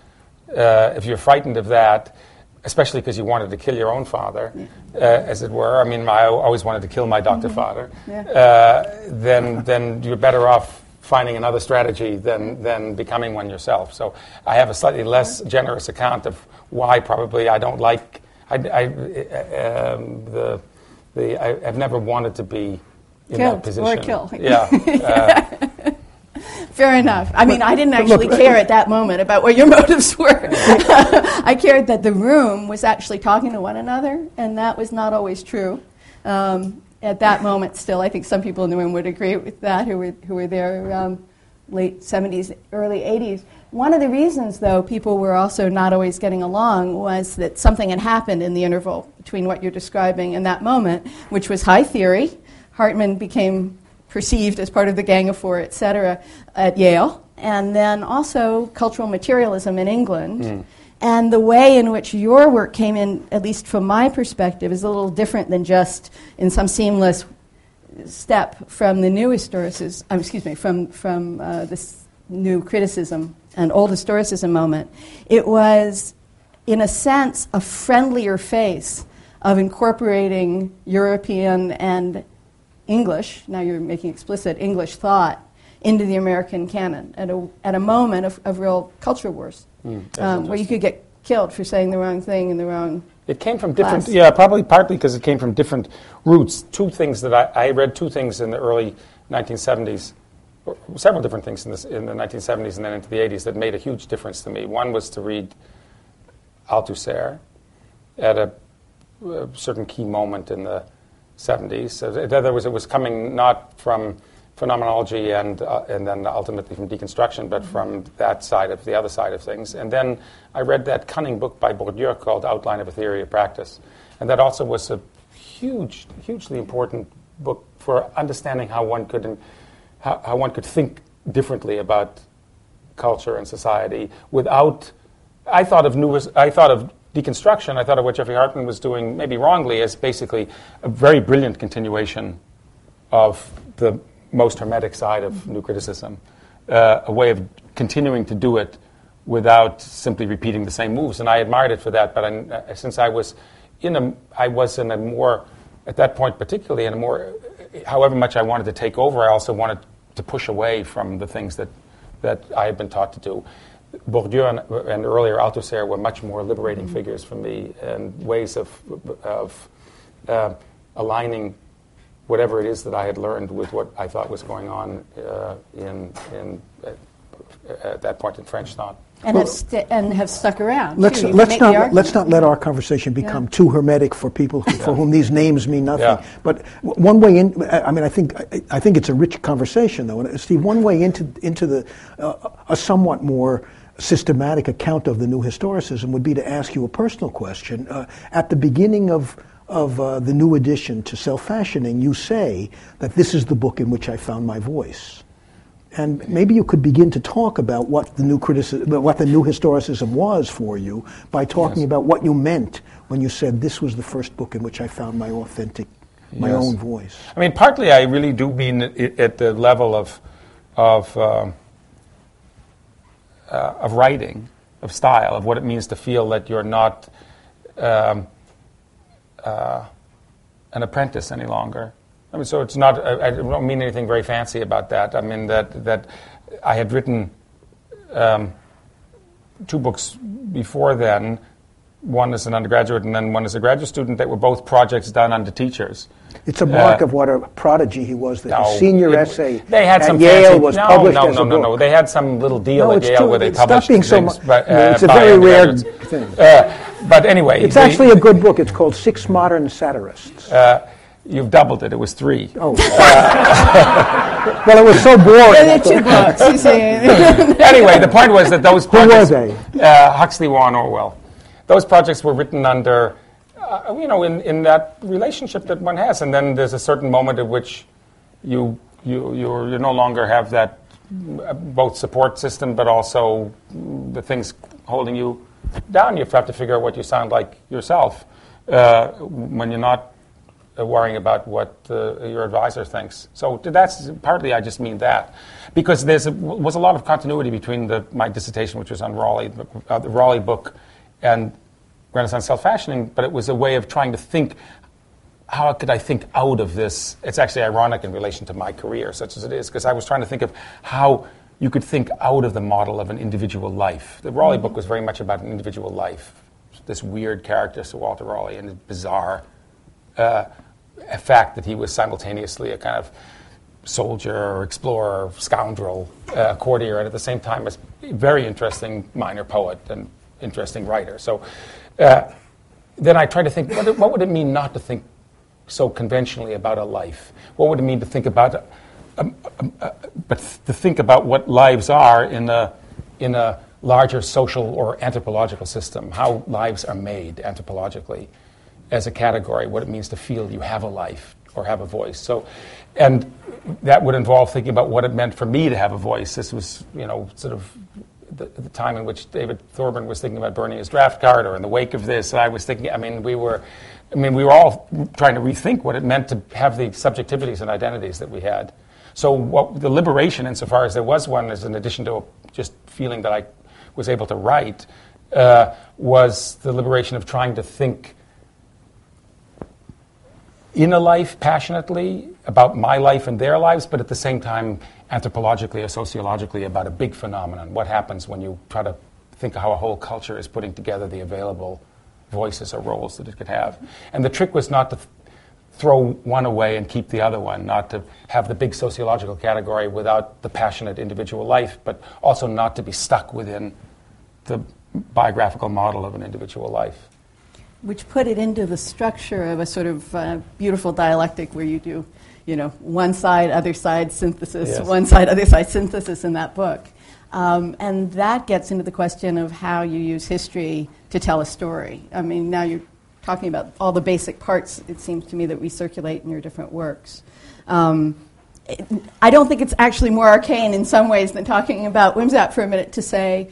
uh, if you're frightened of that, especially because you wanted to kill your own father, yeah. uh, as it were. I mean, I always wanted to kill my doctor mm-hmm. father. Yeah. Uh, then, then you're better off finding another strategy than, than becoming one yourself. So I have a slightly less generous account of why probably I don't like. I, I um, the, the, I, have never wanted to be in Killed that position. Or kill. Yeah. Uh, Fair enough. I mean, I didn't actually care at that moment about what your motives were. I cared that the room was actually talking to one another, and that was not always true. Um, at that moment, still, I think some people in the room would agree with that who were, who were there around late 70s, early 80s. One of the reasons, though, people were also not always getting along was that something had happened in the interval between what you're describing and that moment, which was high theory. Hartman became perceived as part of the Gang of Four, et cetera, at Yale, and then also cultural materialism in England. Mm. And the way in which your work came in, at least from my perspective, is a little different than just in some seamless step from the new historicism, um, excuse me, from, from uh, this new criticism and old historicism moment. It was, in a sense, a friendlier face of incorporating European and English, now you're making explicit English thought, into the American canon at a, at a moment of, of real culture wars, mm, um, where you could get killed for saying the wrong thing in the wrong. It came from different, class. yeah, probably partly because it came from different roots. Two things that I, I read, two things in the early 1970s, several different things in, this, in the 1970s and then into the 80s that made a huge difference to me. One was to read Althusser at a, a certain key moment in the 70s. So in other words, it was coming not from phenomenology and, uh, and then ultimately from deconstruction, but from that side of the other side of things. And then I read that cunning book by Bourdieu called Outline of a Theory of Practice. And that also was a huge, hugely important book for understanding how one could, how, how one could think differently about culture and society without. I thought of I thought of deconstruction, I thought of what Geoffrey Hartman was doing, maybe wrongly, as basically a very brilliant continuation of the most hermetic side of new criticism, uh, a way of continuing to do it without simply repeating the same moves. And I admired it for that. But I, uh, since I was in a, I was in a more, at that point particularly, in a more, however much I wanted to take over, I also wanted to push away from the things that, that I had been taught to do. Bourdieu and, and earlier Althusser were much more liberating mm-hmm. figures for me and ways of, of uh, aligning whatever it is that I had learned with what I thought was going on uh, in, in, at, at, that point in French thought. And, well, have, st- and have stuck around. Let's, let's, not, let's not let our conversation become yeah. too hermetic for people who, for whom these names mean nothing. Yeah. But one way in, I mean, I think, I, I, think it's a rich conversation, though. And Steve, one way into, into the, uh, a somewhat more systematic account of the new historicism would be to ask you a personal question. Uh, at the beginning of, of uh, the new edition to Self Fashioning, you say that this is the book in which I found my voice. And maybe you could begin to talk about what the new criticism, what the new historicism was for you by talking yes. about what you meant when you said this was the first book in which I found my authentic, my yes. own voice. I mean, partly I really do mean it at the level of, of, uh, uh, of writing, of style, of what it means to feel that you're not um, uh, an apprentice any longer I mean, so it's not. I, I, don't mean anything very fancy about that. I mean that that I had written um, two books before then. One as an undergraduate, and then one as a graduate student. That were both projects done under teachers. It's a mark uh, of what a prodigy he was. That no, his senior it, essay they had at some Yale fancy, was no, published no, as no, a no, book. no, They had some little deal no, at Yale true. where they it's published being so things. But, uh, it's a very rare thing. Uh, but anyway, it's actually a good book. It's called Six Modern Satirists. Uh, You've doubled it. It was three. Oh. well, it was so boring. two books. anyway, the point was that those projects. Who were they? Uh, Huxley, Warren, Orwell. Those projects were written under, uh, you know, in, in that relationship that one has, and then there's a certain moment at which you you you you no longer have that uh, both support system, but also the things holding you down. You have to figure out what you sound like yourself uh, when you're not worrying about what uh, your advisor thinks. So that's partly I just mean that, because there was a lot of continuity between the, my dissertation, which was on Raleigh, uh, the Raleigh book, and Renaissance self-fashioning. But it was a way of trying to think. How could I think out of this? It's actually ironic in relation to my career, such as it is, because I was trying to think of how you could think out of the model of an individual life. The Raleigh mm-hmm. book was very much about an individual life. This weird character, Sir Walter Raleigh, and bizarre uh, a fact that he was simultaneously a kind of soldier, explorer, scoundrel, uh, courtier, and at the same time a very interesting minor poet and interesting writer. So uh, then I tried to think, what, what, would it mean not to think so conventionally about a life? What would it mean to think about, um, um, uh, but to think about what lives are in a, in a larger social or anthropological system, how lives are made anthropologically as a category, what it means to feel you have a life or have a voice. So, and that would involve thinking about what it meant for me to have a voice. This was, you know, sort of the, the time in which David Thorburn was thinking about burning his draft card, or in the wake of this, I was thinking. I mean, we were, I mean, we were all trying to rethink what it meant to have the subjectivities and identities that we had. So, what, the liberation, insofar as there was one, as in addition to just feeling that I was able to write, uh, was the liberation of trying to think in a life passionately about my life and their lives, but at the same time, anthropologically or sociologically about a big phenomenon. What happens when you try to think how a whole culture is putting together the available voices or roles that it could have. And the trick was not to th- throw one away and keep the other one, not to have the big sociological category without the passionate individual life, but also not to be stuck within the biographical model of an individual life which put it into the structure of a sort of uh, beautiful dialectic where you do, you know, one side, other side synthesis, yes. one side, other side synthesis in that book. Um, and that gets into the question of how you use history to tell a story. I mean, now you're talking about all the basic parts, it seems to me, that we circulate in your different works. Um, it, I don't think it's actually more arcane in some ways than talking about Wimsatt for a minute to say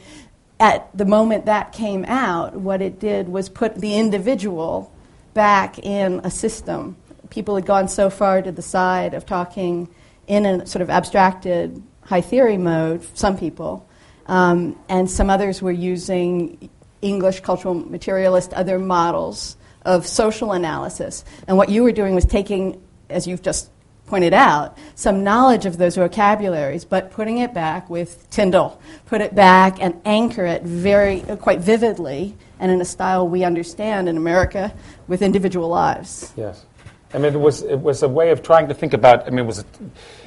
at the moment that came out, what it did was put the individual back in a system. People had gone so far to the side of talking in a sort of abstracted high theory mode, some people, um, and some others were using English cultural materialist, other models of social analysis. And what you were doing was taking, as you've just pointed out, some knowledge of those vocabularies, but putting it back with Tyndale, put it back and anchor it very, uh, quite vividly and in a style we understand in America with individual lives. Yes. I mean, it was, it was a way of trying to think about, I mean, was, a,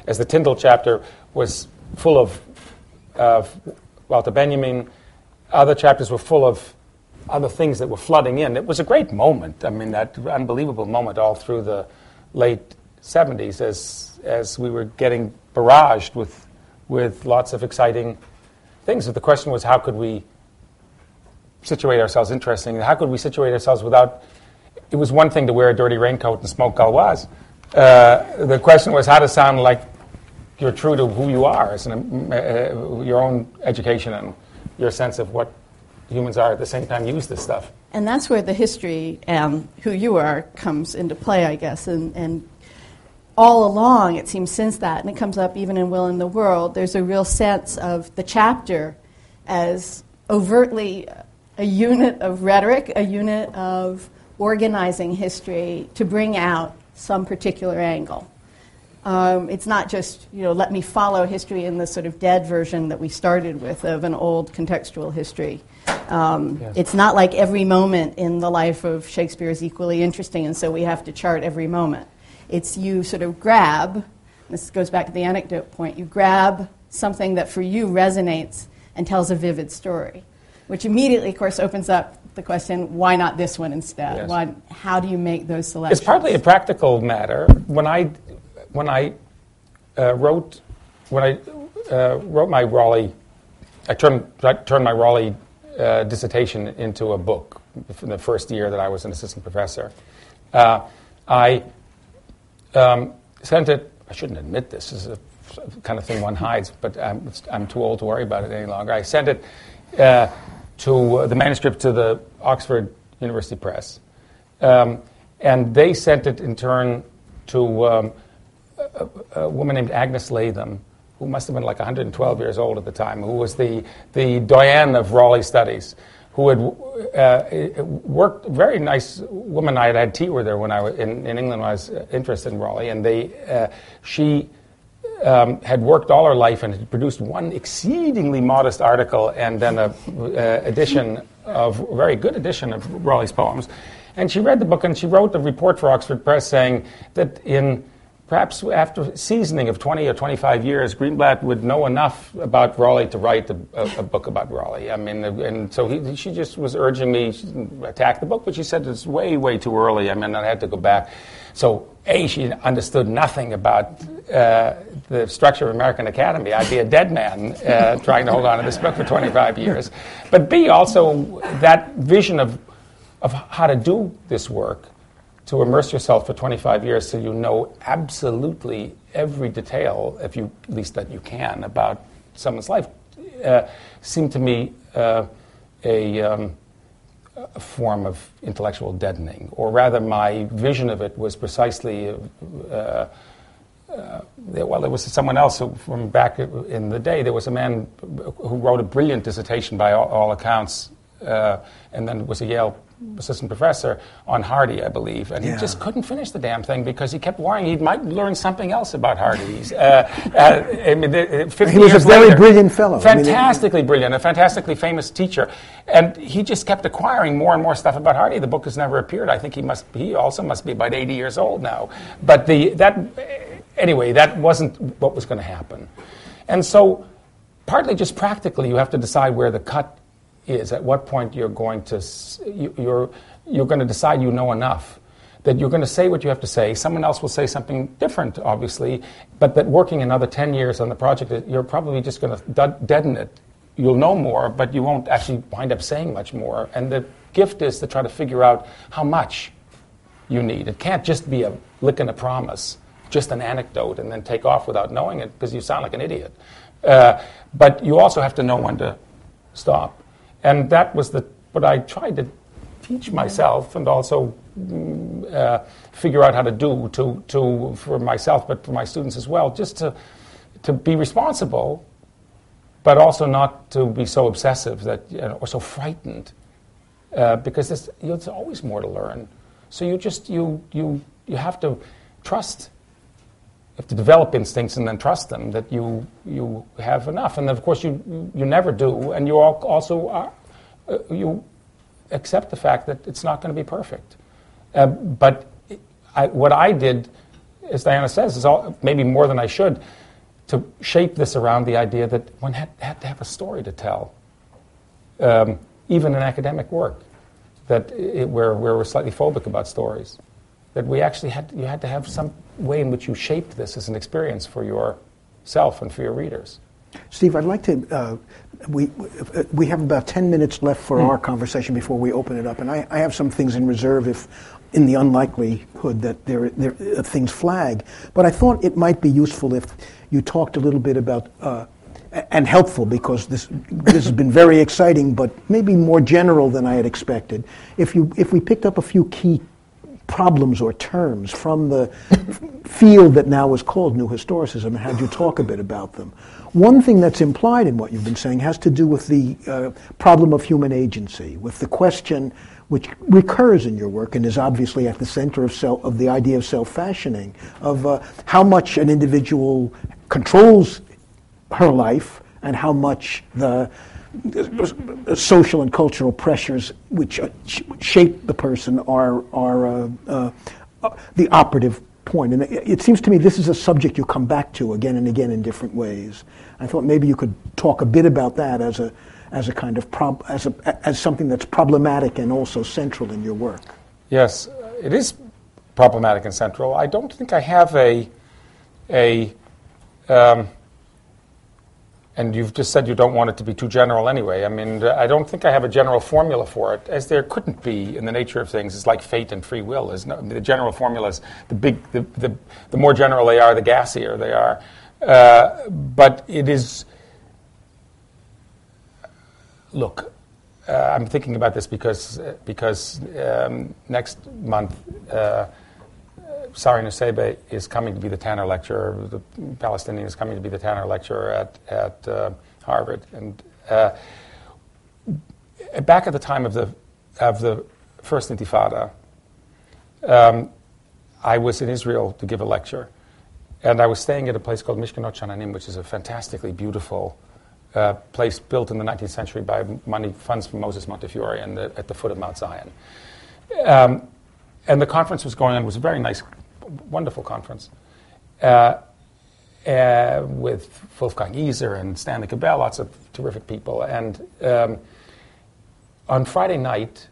as the Tyndale chapter was full of, of Walter Benjamin other chapters were full of other things that were flooding in. It was a great moment. I mean, that unbelievable moment all through the late 70s as, as we were getting barraged with, with lots of exciting things. the question was, how could we situate ourselves interestingly? How could we situate ourselves without? It was one thing to wear a dirty raincoat and smoke Gauloise. Uh, the question was how to sound like you're true to who you are, as an, uh, your own education and your sense of what humans are at the same time use this stuff. And that's where the history and who you are comes into play, I guess. And, and all along, it seems since that, and it comes up even in Will in the World, there's a real sense of the chapter as overtly a unit of rhetoric, a unit of organizing history to bring out some particular angle. Um, it's not just, you know, let me follow history in the sort of dead version that we started with of an old contextual history. Um, yes. It's not like every moment in the life of Shakespeare is equally interesting, and so we have to chart every moment. It's you sort of grab, this goes back to the anecdote point, you grab something that for you resonates and tells a vivid story, which immediately, of course, opens up the question why not this one instead? Yes. Why, how do you make those selections? It's partly a practical matter. When I, when I uh, wrote, when I uh, wrote my Raleigh, I turned, I turned my Raleigh uh, dissertation into a book in the first year that I was an assistant professor. Uh, I um, sent it, I shouldn't admit this, this is a kind of thing one hides, but I'm, I'm too old to worry about it any longer. I sent it uh, to uh, the manuscript to the Oxford University Press. Um, and they sent it in turn to um, a, a, woman named Agnes Latham, who must have been like 112 years old at the time, who was the, the doyen of Raleigh studies who had uh, worked, very nice woman. I had had tea with her when I was in, in England when I was interested in Raleigh, and they, uh, she um, had worked all her life and had produced one exceedingly modest article and then a uh, edition of a very good edition of Raleigh's poems. And she read the book and she wrote a report for Oxford Press saying that in Perhaps after seasoning of 20 or 25 years, Greenblatt would know enough about Raleigh to write a, a, a book about Raleigh. I mean, and so he, she just was urging me to attack the book, but she said it's way, way too early. I mean, I had to go back. So, A, she understood nothing about uh, the structure of American Academy. I'd be a dead man uh, trying to hold on to this book for 25 years. But B, also that vision of, of how to do this work to immerse yourself for 25 years so you know absolutely every detail, if you at least that you can, about someone's life, uh, seemed to me uh, a, um, a, form of intellectual deadening, or rather, my vision of it was precisely. Uh, uh well, there was someone else who, from back in the day. There was a man who wrote a brilliant dissertation, by all, all accounts, uh, and then was a Yale assistant professor on Hardy, I believe, and yeah. he just couldn't finish the damn thing because he kept worrying he might learn something else about Hardy. Uh, uh, I mean, he was a very later, brilliant fellow, fantastically I mean, brilliant, a fantastically famous teacher, and he just kept acquiring more and more stuff about Hardy. The book has never appeared. I think he must. He also must be about 80 years old now. But the that anyway, that wasn't what was going to happen, and so partly just practically, you have to decide where the cut is at what point you're going to you're you're going to decide you know enough that you're going to say what you have to say. Someone else will say something different, obviously, but that working another 10 years on the project, you're probably just going to deaden it. You'll know more, but you won't actually wind up saying much more. And the gift is to try to figure out how much you need. It can't just be a lick and a promise, just an anecdote, and then take off without knowing it because you sound like an idiot. Uh, but you also have to know when to stop. And that was the, what I tried to teach myself and also mm, uh, figure out how to do to, to, for myself, but for my students as well, just to, to be responsible, but also not to be so obsessive that, you know, or so frightened, uh, because there's, you know, there's always more to learn. So you just, you, you, you have to trust have to develop instincts and then trust them that you you have enough. And of course, you you never do, and you also are, uh, you accept the fact that it's not going to be perfect. Uh, but I, what I did, as Diana says, is all, maybe more than I should, to shape this around the idea that one had, had to have a story to tell. um, even in academic work, that it, where, where we're slightly phobic about stories. That we actually had, you had to have some way in which you shaped this as an experience for yourself and for your readers. Steve, I'd like to. Uh, we we have about ten minutes left for mm. our conversation before we open it up, and I, I, have some things in reserve if, in the unlikelihood that there, there uh, things flag. But I thought it might be useful if you talked a little bit about. Uh, and helpful because this this has been very exciting, but maybe more general than I had expected. If you if we picked up a few key problems or terms from the field that now is called New Historicism and had you talk a bit about them. One thing that's implied in what you've been saying has to do with the uh, problem of human agency, with the question which recurs in your work and is obviously at the center of, self, of the idea of self-fashioning, of uh, how much an individual controls her life and how much the social and cultural pressures which uh, shape the person are, are uh, uh, the operative point. And it seems to me this is a subject you come back to again and again in different ways. I thought maybe you could talk a bit about that as a, as a kind of prob- as, a, as something that's problematic and also central in your work. Yes, it is problematic and central. I don't think I have a, a um, and you've just said you don't want it to be too general anyway. I mean, I don't think I have a general formula for it, as there couldn't be in the nature of things. It's like fate and free will. Is no, the general formulas, the big, the, the, the more general they are, the gassier they are. Uh, but it is. Look, uh, I'm thinking about this because uh, because um, next month. Uh, Sari Nusseibeh is coming to be the Tanner lecturer. The Palestinian is coming to be the Tanner lecturer at, at uh, Harvard. And uh, back at the time of the, of the first Intifada, um, I was in Israel to give a lecture. And I was staying at a place called Mishkanot Sha'ananim, which is a fantastically beautiful uh, place built in the 19th century by money funds from Moses Montefiore the, at the foot of Mount Zion. Um, and the conference was going on. It was a very nice wonderful conference uh, uh, with Wolfgang Iser and Stanley Cavell, lots of terrific people. And um, on Friday night,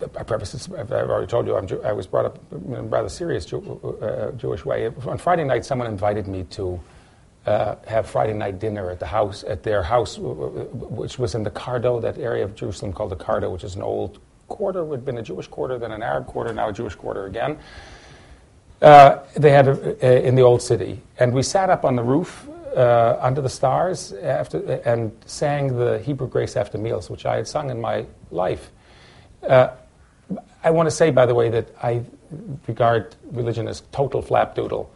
I preface this, I've already told you, I'm, i was brought up in a rather serious Jew, uh, Jewish way. On Friday night, someone invited me to uh, have Friday night dinner at the house, at their house, which was in the Cardo, that area of Jerusalem called the Cardo, which is an old quarter, would have been a Jewish quarter, then an Arab quarter, now a Jewish quarter again. Uh, they had a, a, in the old city, and we sat up on the roof uh, under the stars after, and sang the Hebrew Grace after meals, which I had sung in my life. Uh, I want to say, by the way, that I regard religion as total flapdoodle.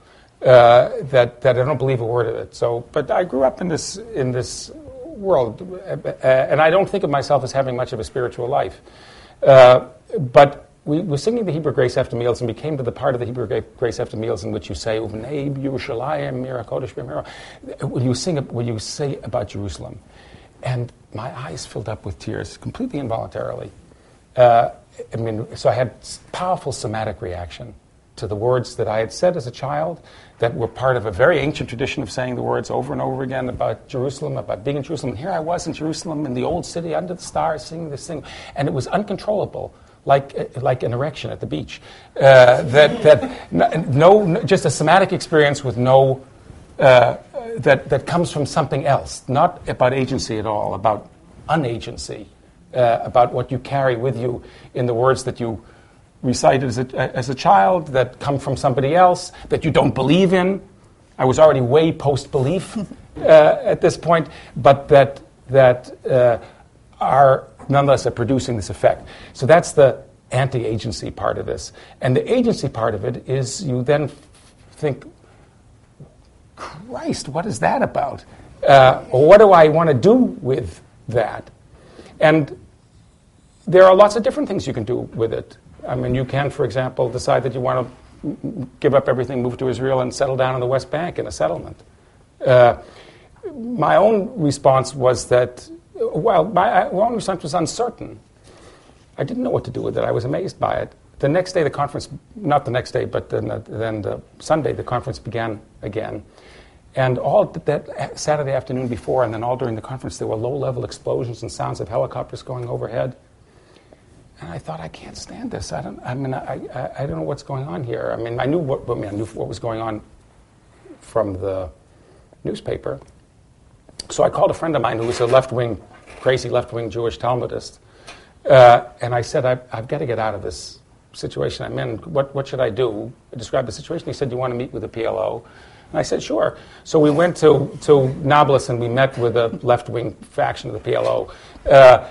Uh, that that I don't believe a word of it. So, but I grew up in this in this world, uh, and I don't think of myself as having much of a spiritual life. but we were singing the Hebrew grace after meals, and we came to the part of the Hebrew grace after meals in which you say, when you sing, when you say about Jerusalem. And my eyes filled up with tears, completely involuntarily. Uh, I mean, so I had powerful somatic reaction to the words that I had said as a child that were part of a very ancient tradition of saying the words over and over again about Jerusalem, about being in Jerusalem. And here I was in Jerusalem in the old city under the stars singing this thing, and it was uncontrollable like, like an erection at the beach. Uh, that, that no, just a somatic experience with no, uh, that, that comes from something else, not about agency at all, about unagency, uh, about what you carry with you in the words that you recited as a, as a child, that come from somebody else, that you don't believe in. I was already way post belief uh, at this point, but that, that uh, are nonetheless are producing this effect. So that's the anti agency part of this. And the agency part of it is you then think, Christ, what is that about? Uh, what do I want to do with that? And there are lots of different things you can do with it. I mean, you can, for example, decide that you want to give up everything, move to Israel, and settle down in the West Bank in a settlement. Uh, my own response was that well, my own response was uncertain. I didn't know what to do with it. I was amazed by it. The next day, the conference, not the next day, but then the, then the Sunday, the conference began again. And all that Saturday afternoon before, and then all during the conference, there were low level explosions and sounds of helicopters going overhead. And I thought, I can't stand this. I don't, I mean, I, I, I don't know what's going on here. I mean, I knew what, I, mean, I knew what was going on from the newspaper. So I called a friend of mine who was a left wing, crazy left wing Jewish Talmudist. Uh, and I said, I've, I've got to get out of this situation I'm in. What, what should I do? I described the situation. He said, Do you want to meet with the PLO? And I said, Sure. So we went to, to Nablus and we met with a left wing faction of the PLO. Uh,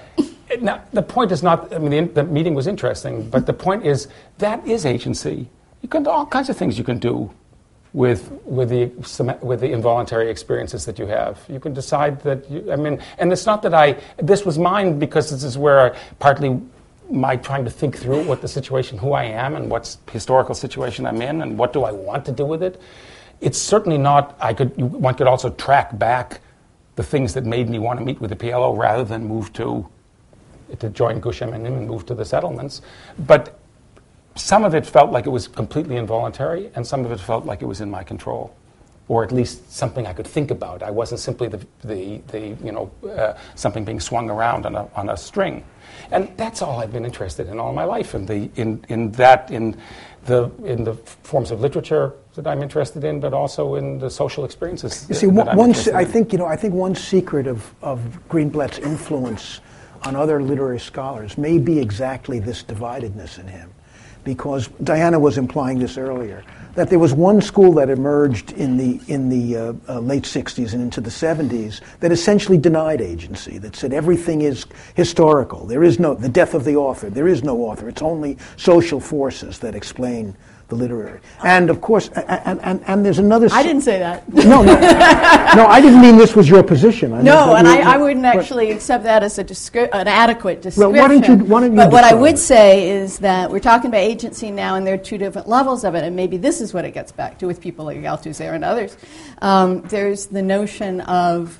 now, the point is not, I mean, the, the, meeting was interesting, but the point is that is agency. You can do all kinds of things you can do with, with, the, with the involuntary experiences that you have. You can decide that, you, I mean, and it's not that I, this was mine because this is where I, partly my trying to think through what the situation, who I am, and what's historical situation I'm in, and what do I want to do with it. It's certainly not, I could, one could also track back the things that made me want to meet with the PLO rather than move to to join Gush Emunim and move to the settlements. But some of it felt like it was completely involuntary, and some of it felt like it was in my control, or at least something I could think about. I wasn't simply the, the, the you know, uh, something being swung around on a, on a string. And that's all I've been interested in all my life, in, the, in, in that, in the, in the forms of literature that I'm interested in, but also in the social experiences. You see, one, one I think you know, I think one secret of, of Greenblatt's influence on other literary scholars may be exactly this dividedness in him. Because Diana was implying this earlier, that there was one school that emerged in the, in the uh, uh, late 60s and into the 70s that essentially denied agency, that said everything is historical. There is no, the death of the author, there is no author. It's only social forces that explain the literary. And of course, and, and, and there's another. I didn't say that. No, no, no. I didn't mean this was your position. I no, and I, I, wouldn't actually accept that as a descri- an adequate description. Well, why don't you? Why don't you but what I would say is that we're talking about agency now, and there are two different levels of it, and maybe this is what it gets back to with people like Althusser and others. Um, there's the notion of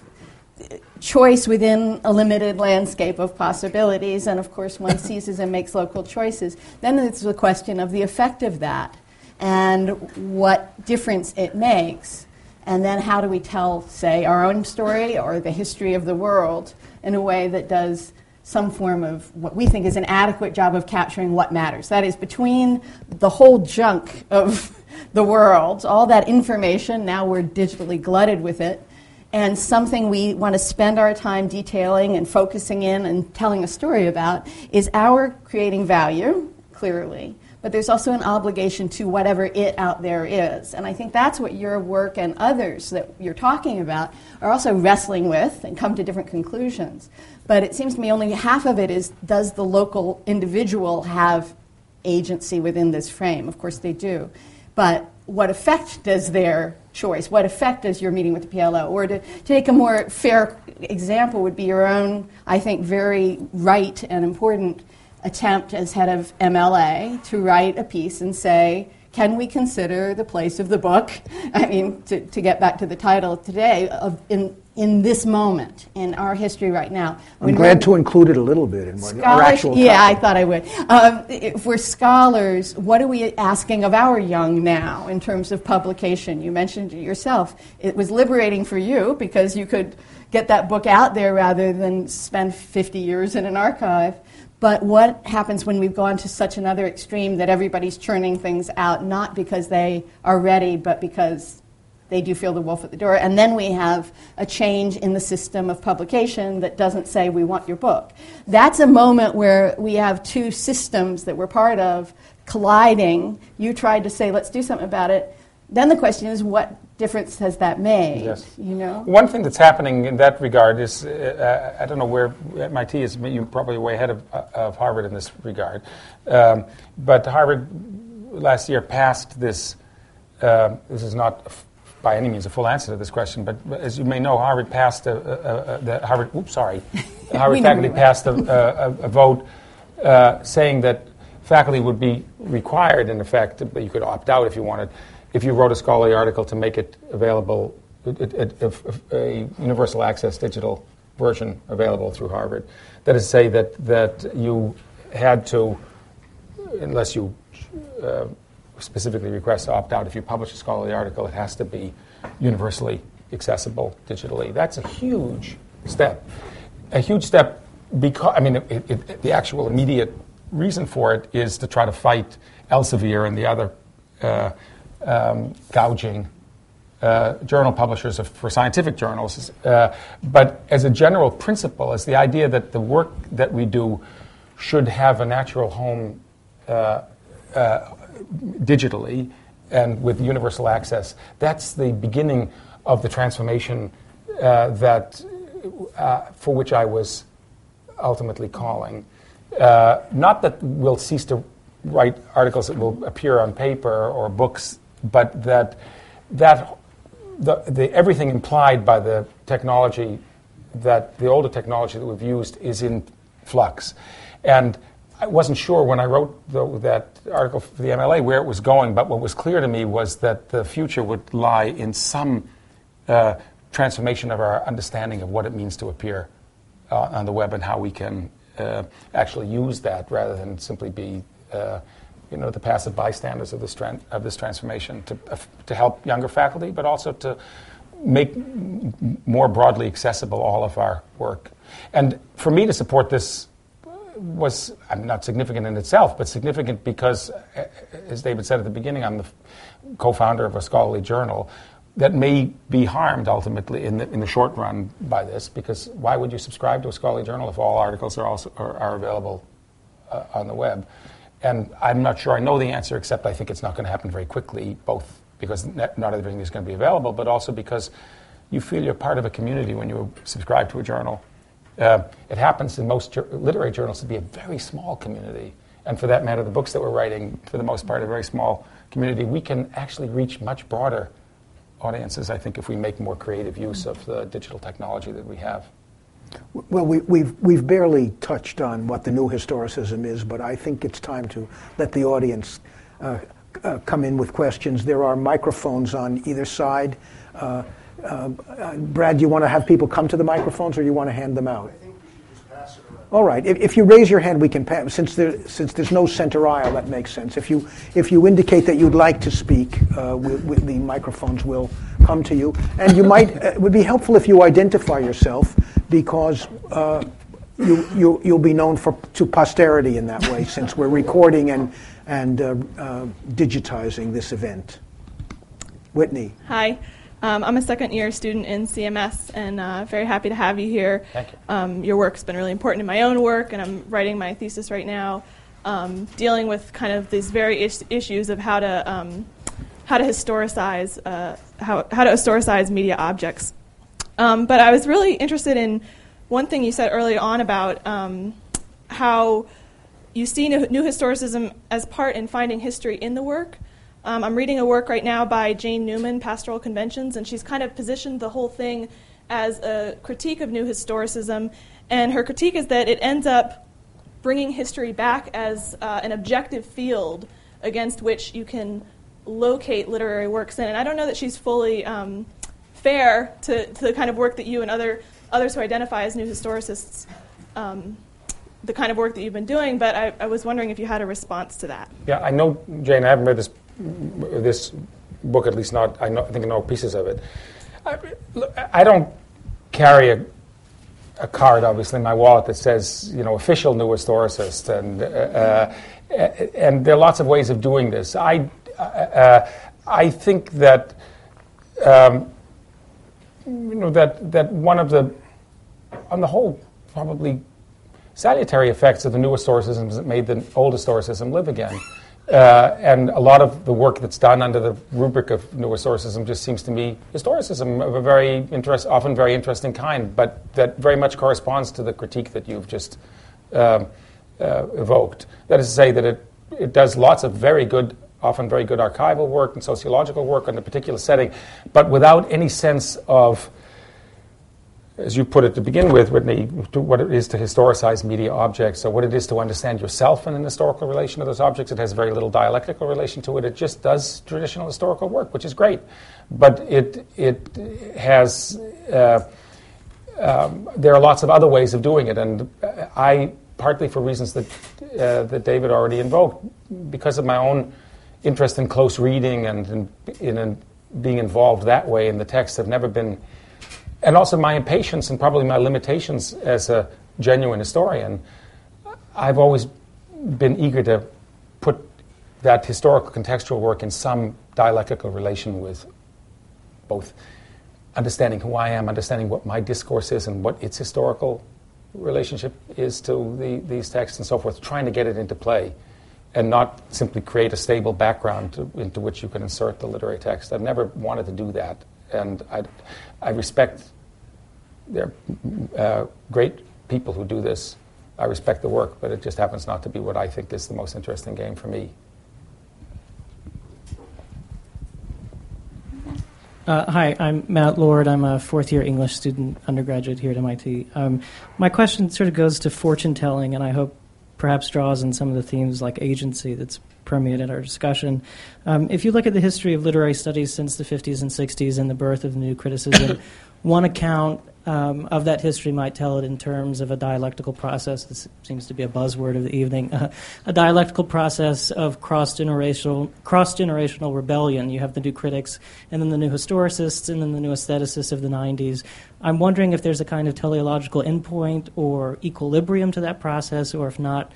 choice within a limited landscape of possibilities, and of course, one seizes and makes local choices. Then it's the question of the effect of that and what difference it makes. And then how do we tell, say, our own story or the history of the world in a way that does some form of what we think is an adequate job of capturing what matters. That is, between the whole junk of the world, all that information, now we're digitally glutted with it, and something we want to spend our time detailing and focusing in and telling a story about is our creating value, clearly, but there's also an obligation to whatever it out there is. And I think that's what your work and others that you're talking about are also wrestling with and come to different conclusions. But it seems to me only half of it is does the local individual have agency within this frame? Of course they do. But what effect does their choice, what effect does your meeting with the PLO? Or to, to take a more fair example would be your own, I think, very right and important attempt as head of MLA to write a piece and say, can we consider the place of the book? I mean, to, to get back to the title today, of in, in this moment, in our history right now. I'm glad to include it a little bit in what, our actual Yeah, topic. I thought I would. Um, if we're scholars, what are we asking of our young now in terms of publication? You mentioned it yourself. It was liberating for you because you could get that book out there rather than spend 50 years in an archive. But what happens when we've gone to such another extreme that everybody's churning things out, not because they are ready, but because they do feel the wolf at the door? And then we have a change in the system of publication that doesn't say, we want your book. That's a moment where we have two systems that we're part of colliding. You tried to say, let's do something about it. Then the question is, what difference has that made? Yes. You know. One thing that's happening in that regard is uh, I don't know where MIT is. You're probably way ahead of, uh, of Harvard in this regard, um, but Harvard last year passed this. Uh, this is not f- by any means a full answer to this question, but as you may know, Harvard passed a, a, a the Harvard. Oops, sorry. Harvard faculty passed a, a vote uh, saying that faculty would be required, in effect, but you could opt out if you wanted if you wrote a scholarly article to make it available, a, a, universal access digital version available through Harvard. That is to say that, that you had to, unless you uh, specifically request to opt out. If you publish a scholarly article, it has to be universally accessible digitally. That's a huge step. A huge step because, I mean, it, it, the actual immediate reason for it is to try to fight Elsevier and the other uh, um, gouging uh, journal publishers of, for scientific journals. Uh, but as a general principle, is the idea that the work that we do should have a natural home uh, uh digitally and with universal access. That's the beginning of the transformation uh, that, uh, for which I was ultimately calling. not that we'll cease to write articles that will appear on paper or books, but that that the, the, everything implied by the technology that the older technology that we've used is in flux. And I wasn't sure when I wrote the, that article for the MLA where it was going, but what was clear to me was that the future would lie in some uh, transformation of our understanding of what it means to appear uh, on the web and how we can uh, actually use that rather than simply be uh, you know, the passive bystanders of this, tran- of this transformation to, uh, to help younger faculty, but also to make m- more broadly accessible all of our work. And for me to support this was I'm not significant in itself, but significant because, as David said at the beginning, I'm the co-founder of a scholarly journal that may be harmed ultimately in the, in the short run by this. Because why would you subscribe to a scholarly journal if all articles are also are, are available uh, on the web? And I'm not sure I know the answer, except I think it's not going to happen very quickly, both because not everything is going to be available, but also because you feel you're part of a community when you subscribe to a journal. Uh, it happens in most ju- literary journals to be a very small community. And for that matter, the books that we're writing, for the most part, are a very small community. We can actually reach much broader audiences, I think, if we make more creative use of the digital technology that we have. Well, we, we've, we've barely touched on what the new historicism is, but I think it's time to let the audience uh, uh, come in with questions. There are microphones on either side. Uh, uh Brad, do you want to have people come to the microphones or do you want to hand them out? All right. If, if, you raise your hand, we can pass. Since there, since there's no center aisle, that makes sense. If you if you indicate that you'd like to speak, uh, we, we, the microphones will come to you. And you might uh, it would be helpful if you identify yourself because uh, you, you you'll be known for to posterity in that way, since we're recording and and uh, uh, digitizing this event. Whitney. Hi. Um, I'm a second year student in CMS and uh, very happy to have you here. Thank you. Um, your work's been really important in my own work, and I'm writing my thesis right now, um, dealing with kind of these very is- issues of how to um, how to historicize uh, how, how to historicize media objects. Um, but I was really interested in one thing you said early on about um, how you see new, new historicism as part in finding history in the work. Um, I'm reading a work right now by Jane Newman, Pastoral Conventions, and she's kind of positioned the whole thing as a critique of New Historicism. And her critique is that it ends up bringing history back as uh, an objective field against which you can locate literary works in. And I don't know that she's fully um, fair to, to the kind of work that you and other others who identify as new historicists, um, the kind of work that you've been doing. But I, I was wondering if you had a response to that. Yeah, I know, Jane. I haven't read this this book, at least not, I, know, I think I know pieces of it. I, I don't carry a, a, card, obviously, in my wallet that says, you know, official new historicist, and, uh, uh, and there are lots of ways of doing this. I, uh, I think that, um, you know, that, that one of the, on the whole, probably salutary effects of the new historicism is that made the old historicism live again. Uh, and a lot of the work that's done under the rubric of new historicism just seems to me historicism of a very interest, often very interesting kind, but that very much corresponds to the critique that you've just um, uh, evoked. That is to say that it, it does lots of very good, often very good archival work and sociological work on a particular setting, but without any sense of as you put it to begin with, Whitney, what it is to historicize media objects, or what it is to understand yourself in an historical relation to those objects. It has very little dialectical relation to it. It just does traditional historical work, which is great. But it, it has, uh, um, there are lots of other ways of doing it. And I, partly for reasons that, uh, that David already invoked, because of my own interest in close reading and in, in, in being involved that way in the text have never been, and also my impatience and probably my limitations as a genuine historian, I've always been eager to put that historical contextual work in some dialectical relation with both understanding who I am, understanding what my discourse is, and what its historical relationship is to the, these texts and so forth, trying to get it into play and not simply create a stable background to, into which you can insert the literary text. I've never wanted to do that, and I, I respect there are uh, great people who do this. I respect the work, but it just happens not to be what I think is the most interesting game for me. Uh, hi, I'm Matt Lord. I'm a fourth year English student, undergraduate here at MIT. Um, my question sort of goes to fortune telling, and I hope perhaps draws in some of the themes like agency that's permeated our discussion. Um, if you look at the history of literary studies since the 50s and 60s and the birth of new criticism, one account um, of that history might tell it in terms of a dialectical process. This seems to be a buzzword of the evening. Uh, a dialectical process of cross generational cross generational rebellion. You have the new critics, and then the new historicists, and then the new aestheticists of the '90s. I'm wondering if there's a kind of teleological endpoint or equilibrium to that process, or if not,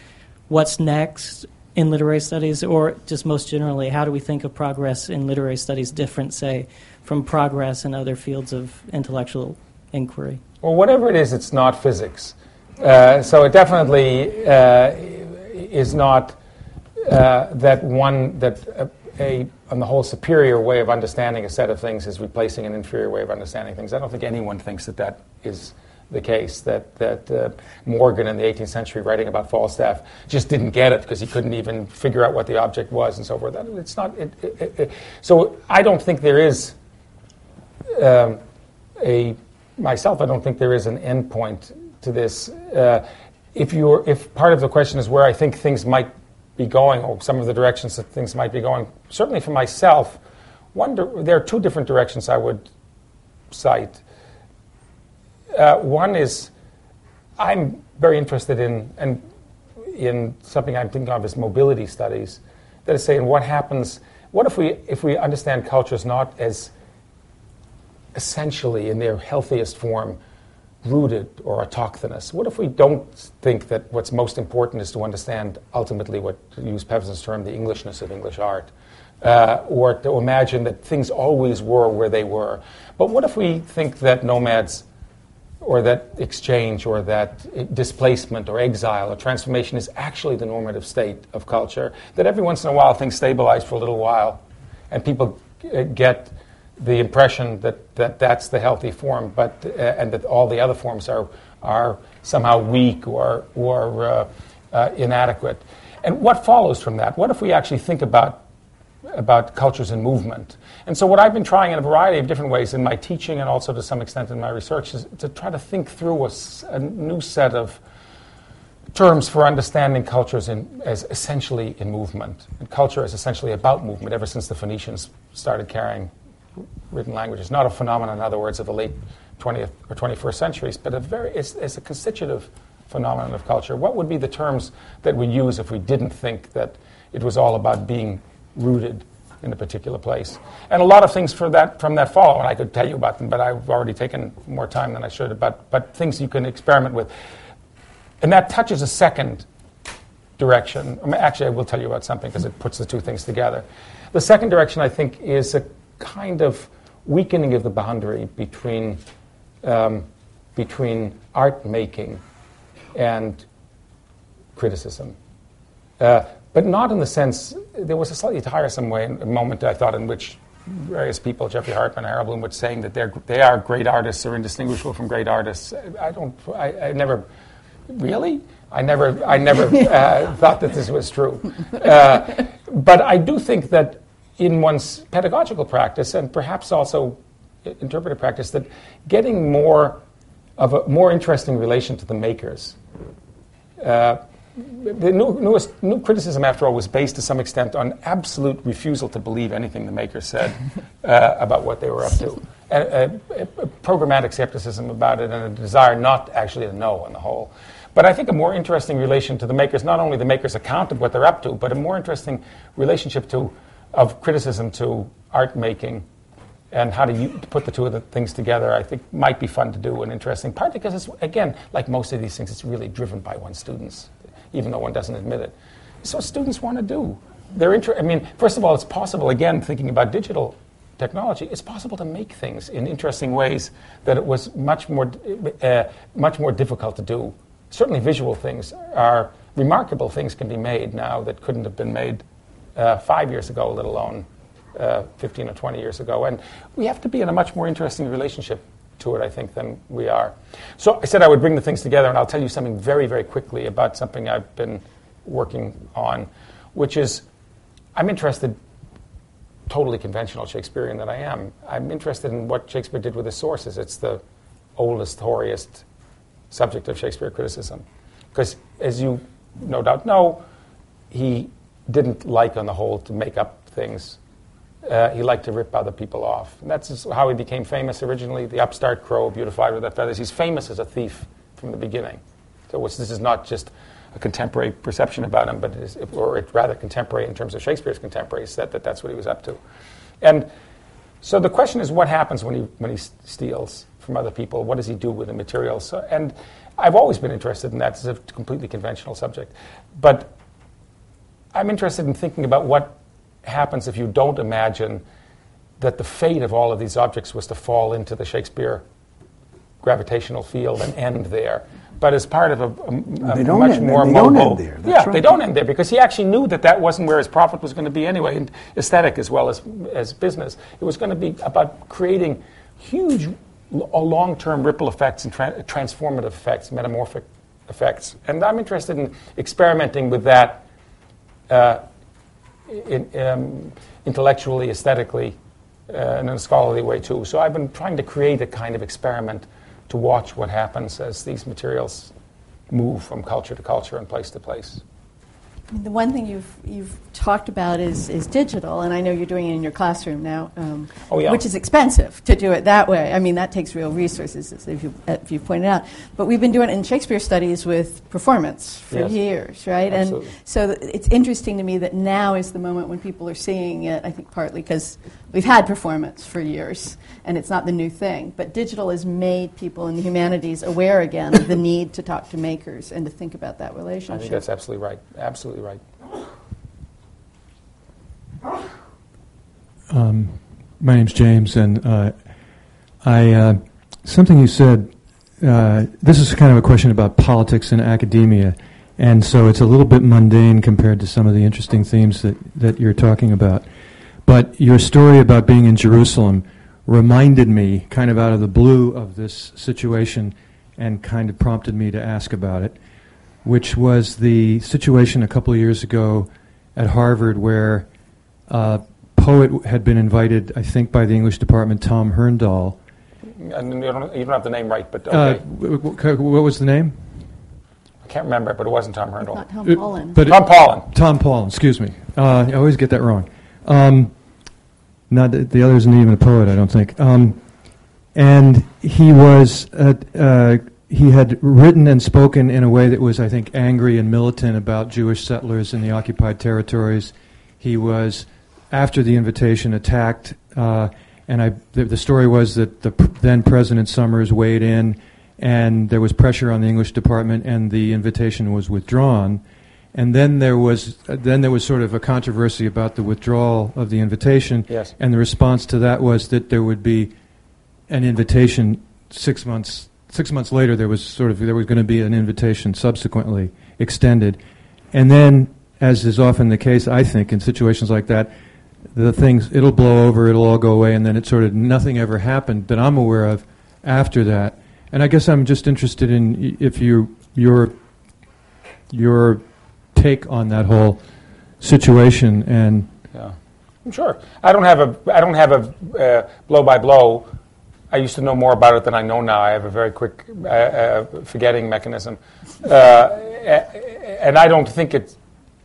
what's next in literary studies, or just most generally, how do we think of progress in literary studies different, say, from progress in other fields of intellectual inquiry? Well, whatever it is, it's not physics. Uh, so it definitely uh, is not uh, that one that a, a, on the whole superior way of understanding a set of things is replacing an inferior way of understanding things. I don't think anyone thinks that that is the case. That that uh, Morgan in the 18th century writing about Falstaff just didn't get it because he couldn't even figure out what the object was and so forth. That, it's not. It, it, so I don't think there is um, a myself, I don't think there is an endpoint to this. Uh, if you if part of the question is where I think things might be going, or some of the directions that things might be going, certainly for myself, one there are two different directions I would cite. Uh, one is I'm very interested in and in something I'm thinking of as mobility studies. That is saying, what happens? What if we if we understand cultures not as essentially, in their healthiest form, rooted or autochthonous? What if we don't think that what's most important is to understand ultimately what, to use Pevsner's term, the Englishness of English art? Uh, or to imagine that things always were where they were. But what if we think that nomads or that exchange or that displacement or exile or transformation is actually the normative state of culture? That every once in a while things stabilize for a little while and people get the impression that, that that's the healthy form, but, uh, and that all the other forms are, are somehow weak or, or uh, uh, inadequate. And what follows from that? What if we actually think about, about cultures in movement? And so, what I've been trying in a variety of different ways in my teaching and also to some extent in my research is to try to think through a, a new set of terms for understanding cultures in, as essentially in movement. And culture is essentially about movement ever since the Phoenicians started carrying written language. It's not a phenomenon, in other words, of the late 20th or 21st centuries, but a very, it's, it's a constitutive phenomenon of culture. What would be the terms that we use if we didn't think that it was all about being rooted in a particular place? And a lot of things for that, from that follow, and I could tell you about them, but I've already taken more time than I should, but, but things you can experiment with. And that touches a second direction. Actually, I will tell you about something because it puts the two things together. The second direction, I think, is a kind of weakening of the boundary between, um, between art making and criticism. Uh, but not in the sense, there was a slightly tiresome way, a moment I thought in which various people, Geoffrey Hartman, Harold Bloom, would saying that they're, they are great artists or indistinguishable from great artists. I don't, I, I never, really? I never, I never uh, thought that this was true. Uh, but I do think that in one's pedagogical practice and perhaps also interpretive practice that getting more of a more interesting relation to the makers. Uh, the new, newest, new criticism, after all, was based to some extent on absolute refusal to believe anything the makers said uh, about what they were up to. A, a, a, programmatic skepticism about it and a desire not actually to know on the whole. But I think a more interesting relation to the makers, not only the makers' account of what they're up to, but a more interesting relationship to of criticism to art making and how to, put the two of the things together, I think might be fun to do and interesting. Partly because it's again, like most of these things, it's really driven by one's students, even though one doesn't admit it. What students want to do. They're inter- I mean, first of all, it's possible. Again, thinking about digital technology, it's possible to make things in interesting ways that it was much more, uh, much more difficult to do. Certainly, visual things are remarkable. Things can be made now that couldn't have been made uh, five years ago, let alone uh, 15 or 20 years ago. And we have to be in a much more interesting relationship to it, I think, than we are. So I said I would bring the things together, and I'll tell you something very, very quickly about something I've been working on, which is I'm interested, totally conventional Shakespearean that I am. I'm interested in what Shakespeare did with his sources. It's the oldest, hoariest subject of Shakespeare criticism. Because, as you no doubt know, he didn't like, on the whole, to make up things. Uh, he liked to rip other people off. And that's how he became famous originally. The upstart crow, beautified with feathers. He's famous as a thief from the beginning. So this is not just a contemporary perception about him, but it is, or rather contemporary in terms of Shakespeare's contemporaries, that, that that's what he was up to. And so the question is, what happens when he, when he steals from other people? What does he do with the materials? So, and I've always been interested in that. It's a completely conventional subject. But I'm interested in thinking about what happens if you don't imagine that the fate of all of these objects was to fall into the Shakespeare gravitational field and end there. But as part of a, a, a don't much end- more they don't mobile, end there. That's yeah, right. they don't end there because he actually knew that that wasn't where his profit was going to be anyway, and aesthetic as well as as business. It was going to be about creating huge, long-term ripple effects and tra- transformative effects, metamorphic effects. And I'm interested in experimenting with that in, um, intellectually, aesthetically, uh, and in a scholarly way too. So I've been trying to create a kind of experiment to watch what happens as these materials move from culture to culture and place to place. The one thing you've you've talked about is is digital, and I know you're doing it in your classroom now, um, Oh, yeah. which is expensive to do it that way. I mean, that takes real resources, as if you if you pointed out. But we've been doing it in Shakespeare studies with performance for Yes. years, right? Absolutely. And so th- it's interesting to me that now is the moment when people are seeing it. I think partly because we've had performance for years, and it's not the new thing. But digital has made people in the humanities aware again of the need to talk to makers and to think about that I relationship. think that's absolutely right. Absolutely right. Um, my name's James, and uh, I uh, something you said. Uh, this is kind of a question about politics and academia, and so it's a little bit mundane compared to some of the interesting themes that, that you're talking about. But your story about being in Jerusalem reminded me, kind of out of the blue, of this situation, and kind of prompted me to ask about it, which was the situation a couple of years ago at Harvard where a poet had been invited, I think, by the English department, Tom Herndal. And you don't, you don't have the name right, but Uh, okay. w- w- what was the name? I can't remember it, but it wasn't Tom Herndl. Not Tom Uh, Holland. but Tom Paulin. Tom Paulin, excuse me. Uh, I always get that wrong. Um, not the other isn't even a poet, I don't think. Um, and he was uh, uh, he had written and spoken in a way that was, I think, angry and militant about Jewish settlers in the occupied territories. He was, after the invitation, attacked, uh, and I, the, the story was that the then President Summers weighed in, and there was pressure on the English department, and the invitation was withdrawn. And then there was uh, then there was sort of a controversy about the withdrawal of the invitation, Yes. and the response to that was that there would be an invitation six months six months later. There was sort of there was going to be an invitation subsequently extended, and then, as is often the case, I think in situations like that, the things it'll blow over, it'll all go away, and then it sort of nothing ever happened that I'm aware of after that. And I guess I'm just interested in if you your your take on that whole situation and Yeah, I'm sure. I don't have a I don't have a uh, blow by blow. I used to know more about it than I know now. I have a very quick uh, uh, forgetting mechanism, uh, and I don't think it's.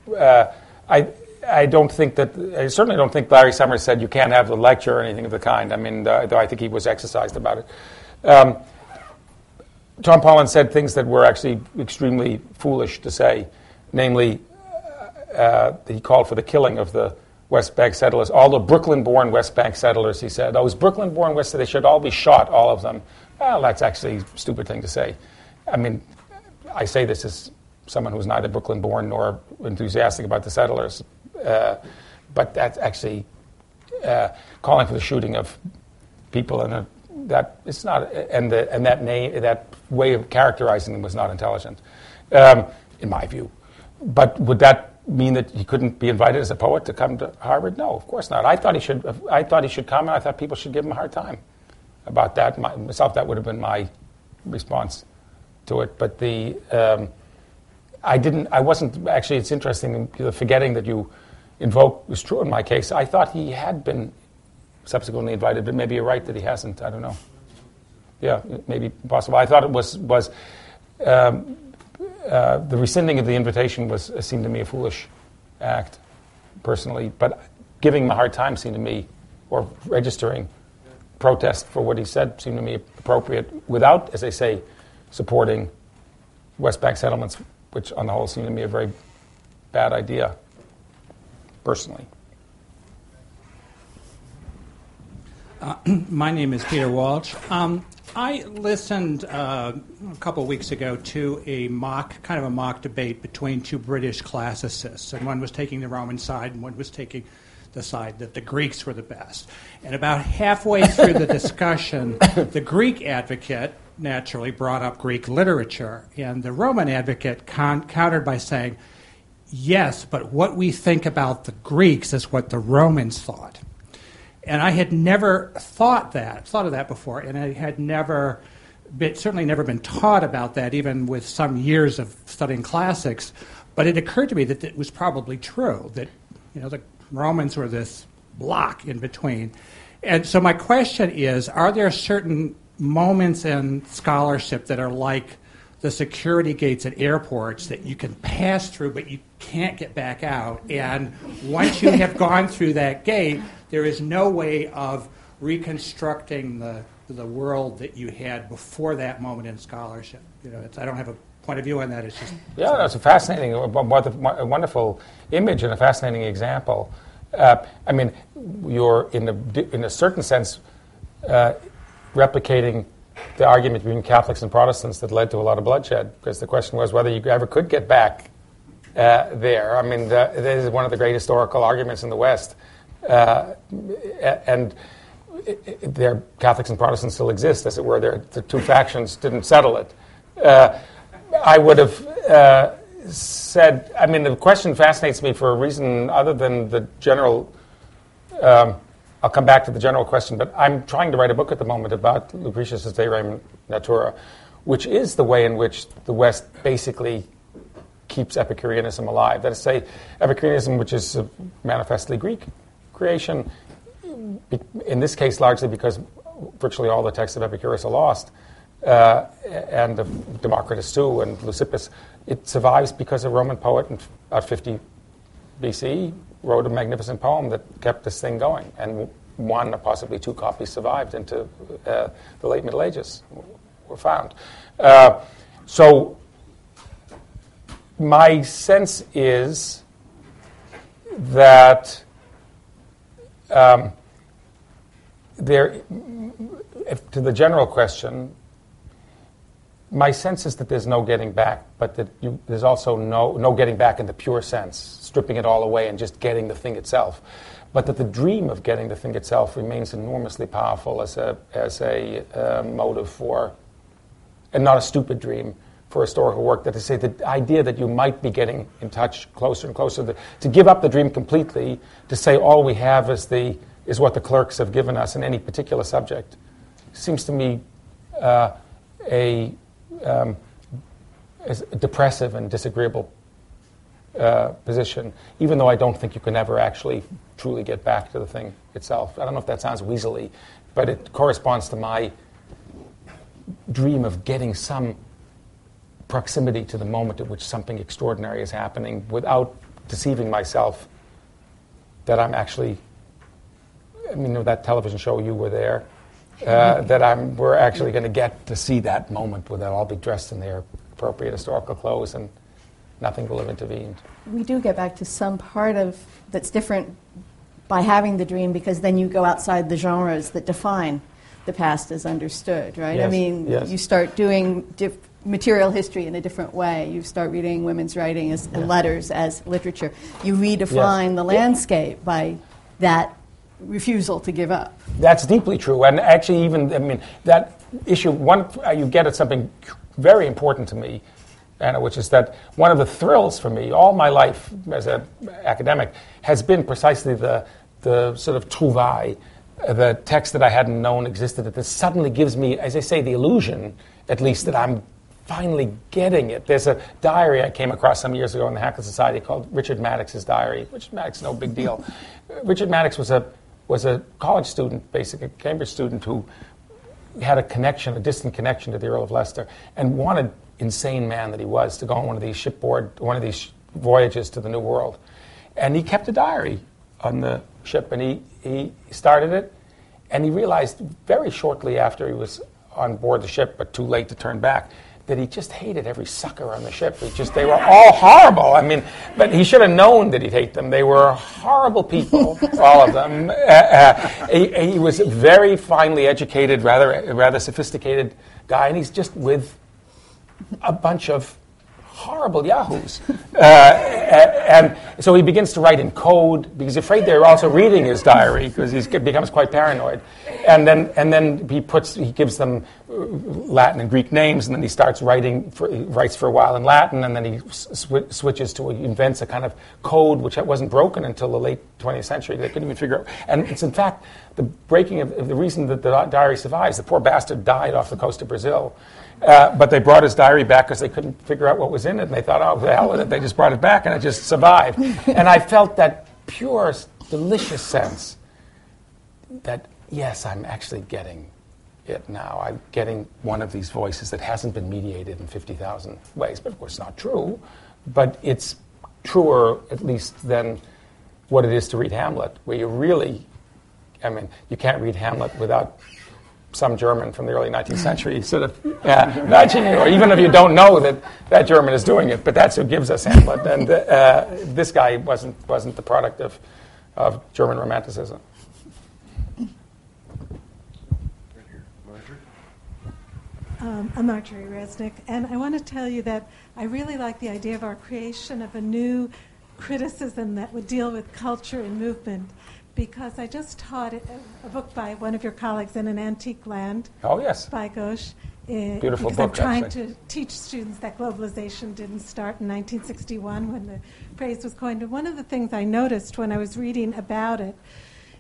Uh, I I don't think that I certainly don't think Larry Summers said you can't have the lecture or anything of the kind. I mean, uh, though I think he was exercised about it. Um, Tom Paulin said things that were actually extremely foolish to say, namely, uh, he called for the killing of the West Bank settlers, all the Brooklyn born West Bank settlers, he said. Those Brooklyn born West, they should all be shot, all of them. Well, that's actually a stupid thing to say. I mean, I say this as someone who's neither Brooklyn born nor enthusiastic about the settlers. Uh, but that's actually uh, calling for the shooting of people in a that it's not and the, and that name that way of characterizing them was not intelligent, um, in my view. But would that mean that he couldn't be invited as a poet to come to Harvard? No, of course not. I thought he should. I thought he should come, and I thought people should give him a hard time about that. My, myself, that would have been my response to it. But the um, I didn't. I wasn't actually. It's interesting. The forgetting that you invoke was true in my case. I thought he had been subsequently invited, but maybe you're right that he hasn't. I don't know. Yeah, maybe possible. I thought it was was um, uh, the rescinding of the invitation was uh, seemed to me a foolish act, personally. But giving him a hard time seemed to me, or registering protest for what he said seemed to me appropriate, without, as they say, supporting West Bank settlements, which on the whole seemed to me a very bad idea, personally. Uh, my name is Peter Walsh. Um, I listened uh, a couple of weeks ago to a mock, kind of a mock debate between two British classicists, and one was taking the Roman side, and one was taking the side that the Greeks were the best. And about halfway through the discussion, the Greek advocate naturally brought up Greek literature, and the Roman advocate con- countered by saying, Yes, but what we think about the Greeks is what the Romans thought. And I had never thought that, thought of that before, and I had never, been, certainly never been taught about that, even with some years of studying classics. But it occurred to me that it was probably true, that you know, the Romans were this block in between. And so my question is are there certain moments in scholarship that are like the security gates at airports that you can pass through but you can't get back out and once you have gone through that gate there is no way of reconstructing the, the world that you had before that moment in scholarship. You know i don't have a point of view on that. It's just yeah that's a fascinating a wonderful image and a fascinating example. Uh, i mean you're in a, in a certain sense uh, replicating the argument between Catholics and Protestants that led to a lot of bloodshed, because the question was whether you ever could get back uh, there. I mean, the, this is one of the great historical arguments in the West, uh, and there Catholics and Protestants still exist, as it were. There, the two factions didn't settle it. Uh, I would have uh, said. I mean, the question fascinates me for a reason other than the general. Um, I'll come back to the general question, but I'm trying to write a book at the moment about Lucretius' De Rerum Natura, which is the way in which the West basically keeps Epicureanism alive. That is, to say, Epicureanism, which is manifestly Greek creation, in this case largely because virtually all the texts of Epicurus are lost, uh, and of Democritus too, and Leucippus. It survives because a Roman poet in about 50 BC wrote a magnificent poem that kept this thing going, and one or possibly two copies survived into uh, the late Middle Ages, were found. Uh, so my sense is that um, there, if, to the general question, my sense is that there's no getting back, but that you, there's also no, no getting back in the pure sense, stripping it all away and just getting the thing itself. But that the dream of getting the thing itself remains enormously powerful as a, as a uh, motive for, and not a stupid dream for historical work. That to say, the idea that you might be getting in touch closer and closer, to, to give up the dream completely, to say all we have is, the, is what the clerks have given us in any particular subject, seems to me uh, a um, a depressive and disagreeable uh, position, even though I don't think you can ever actually truly get back to the thing itself. I don't know if that sounds weaselly, but it corresponds to my dream of getting some proximity to the moment at which something extraordinary is happening without deceiving myself that I'm actually. I mean, that television show, You Were There, uh, that I'm, we're actually going to get to see that moment where they'll all be dressed in their appropriate historical clothes and nothing will have intervened. We do get back to some part of that's different by having the dream because then you go outside the genres that define the past as understood, right? Yes, I mean, yes. you start doing diff- material history in a different way. You start reading women's writing as and letters as literature. You redefine Yes. the landscape by that refusal to give up. That's deeply true, and actually, even I mean that issue. One, uh, you get at something very important to me, Anna, which is that one of the thrills for me all my life as an academic has been precisely the the sort of trouvaille, uh, the text that I hadn't known existed. That this suddenly gives me, as I say, the illusion, at least, that I'm finally getting it. There's a diary I came across some years ago in the Hakluyt Society called Richard Madox's diary. Richard Madox, no big deal. Richard Madox was a was a college student, basically a Cambridge student who had a connection, a distant connection to the Earl of Leicester, and wanted, insane man that he was, to go on one of these shipboard, one of these voyages to the New World. And he kept a diary on the ship, and he, he started it, and he realized very shortly after he was on board the ship, but too late to turn back, that he just hated every sucker on the ship. He just, they were all horrible. I mean, but he should have known that he'd hate them. They were horrible people, all of them. Uh, uh, he, he was a very finely educated, rather, rather sophisticated guy, and he's just with a bunch of horrible yahoos. Uh, and so he begins to write in code because he's afraid they're also reading his diary because he becomes quite paranoid. And then, and then he puts, he gives them uh, Latin and Greek names, and then he starts writing, for, he writes for a while in Latin, and then he sw- switches to, he invents a kind of code which wasn't broken until the late 20th century. They couldn't even figure out. And it's in fact the breaking of, the reason that the diary survives. The poor bastard died off the coast of Brazil. Uh, but they brought his diary back because they couldn't figure out what was in it, and they thought, oh, the hell with it. They just brought it back, and it just survived. and I felt that pure, delicious sense that, yes, I'm actually getting it now. I'm getting one of these voices that hasn't been mediated in 50,000 ways, but of course, not true. But it's truer, at least, than what it is to read Hamlet, where you really, I mean, you can't read Hamlet without some German from the early 19th century sort of uh, nudging you, or even if you don't know that that German is doing it, but that's who gives us Hamlet. And uh, this guy wasn't, wasn't the product of, of German Romanticism. Um, I'm Marjorie Resnick, and I want to tell you that I really like the idea of our creation of a new criticism that would deal with culture and movement because I just taught a, a book by one of your colleagues in an antique land. Oh, yes. By Ghosh. Uh, Beautiful book, I'm trying actually. to teach students that globalization didn't start in 1961 when the phrase was coined. And one of the things I noticed when I was reading about it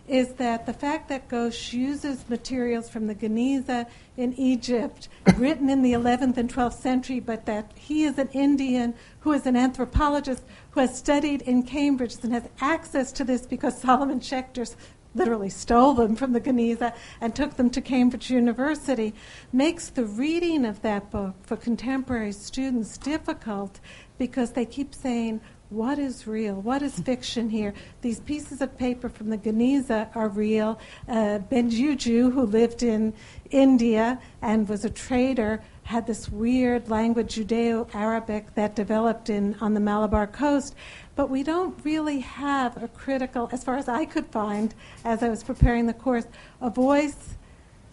is that the fact that Ghosh uses materials from the Geniza in Egypt, written in the 11th and 12th century, but that he is an Indian who is an anthropologist who has studied in Cambridge and has access to this because Solomon Schechter literally stole them from the Geniza and took them to Cambridge University, makes the reading of that book for contemporary students difficult because they keep saying, what is real? What is fiction here? These pieces of paper from the Geniza are real. Uh, Ben Yiju, who lived in India and was a trader, had this weird language, Judeo Arabic, that developed in, on the Malabar coast. But we don't really have a critical, as far as I could find as I was preparing the course, a voice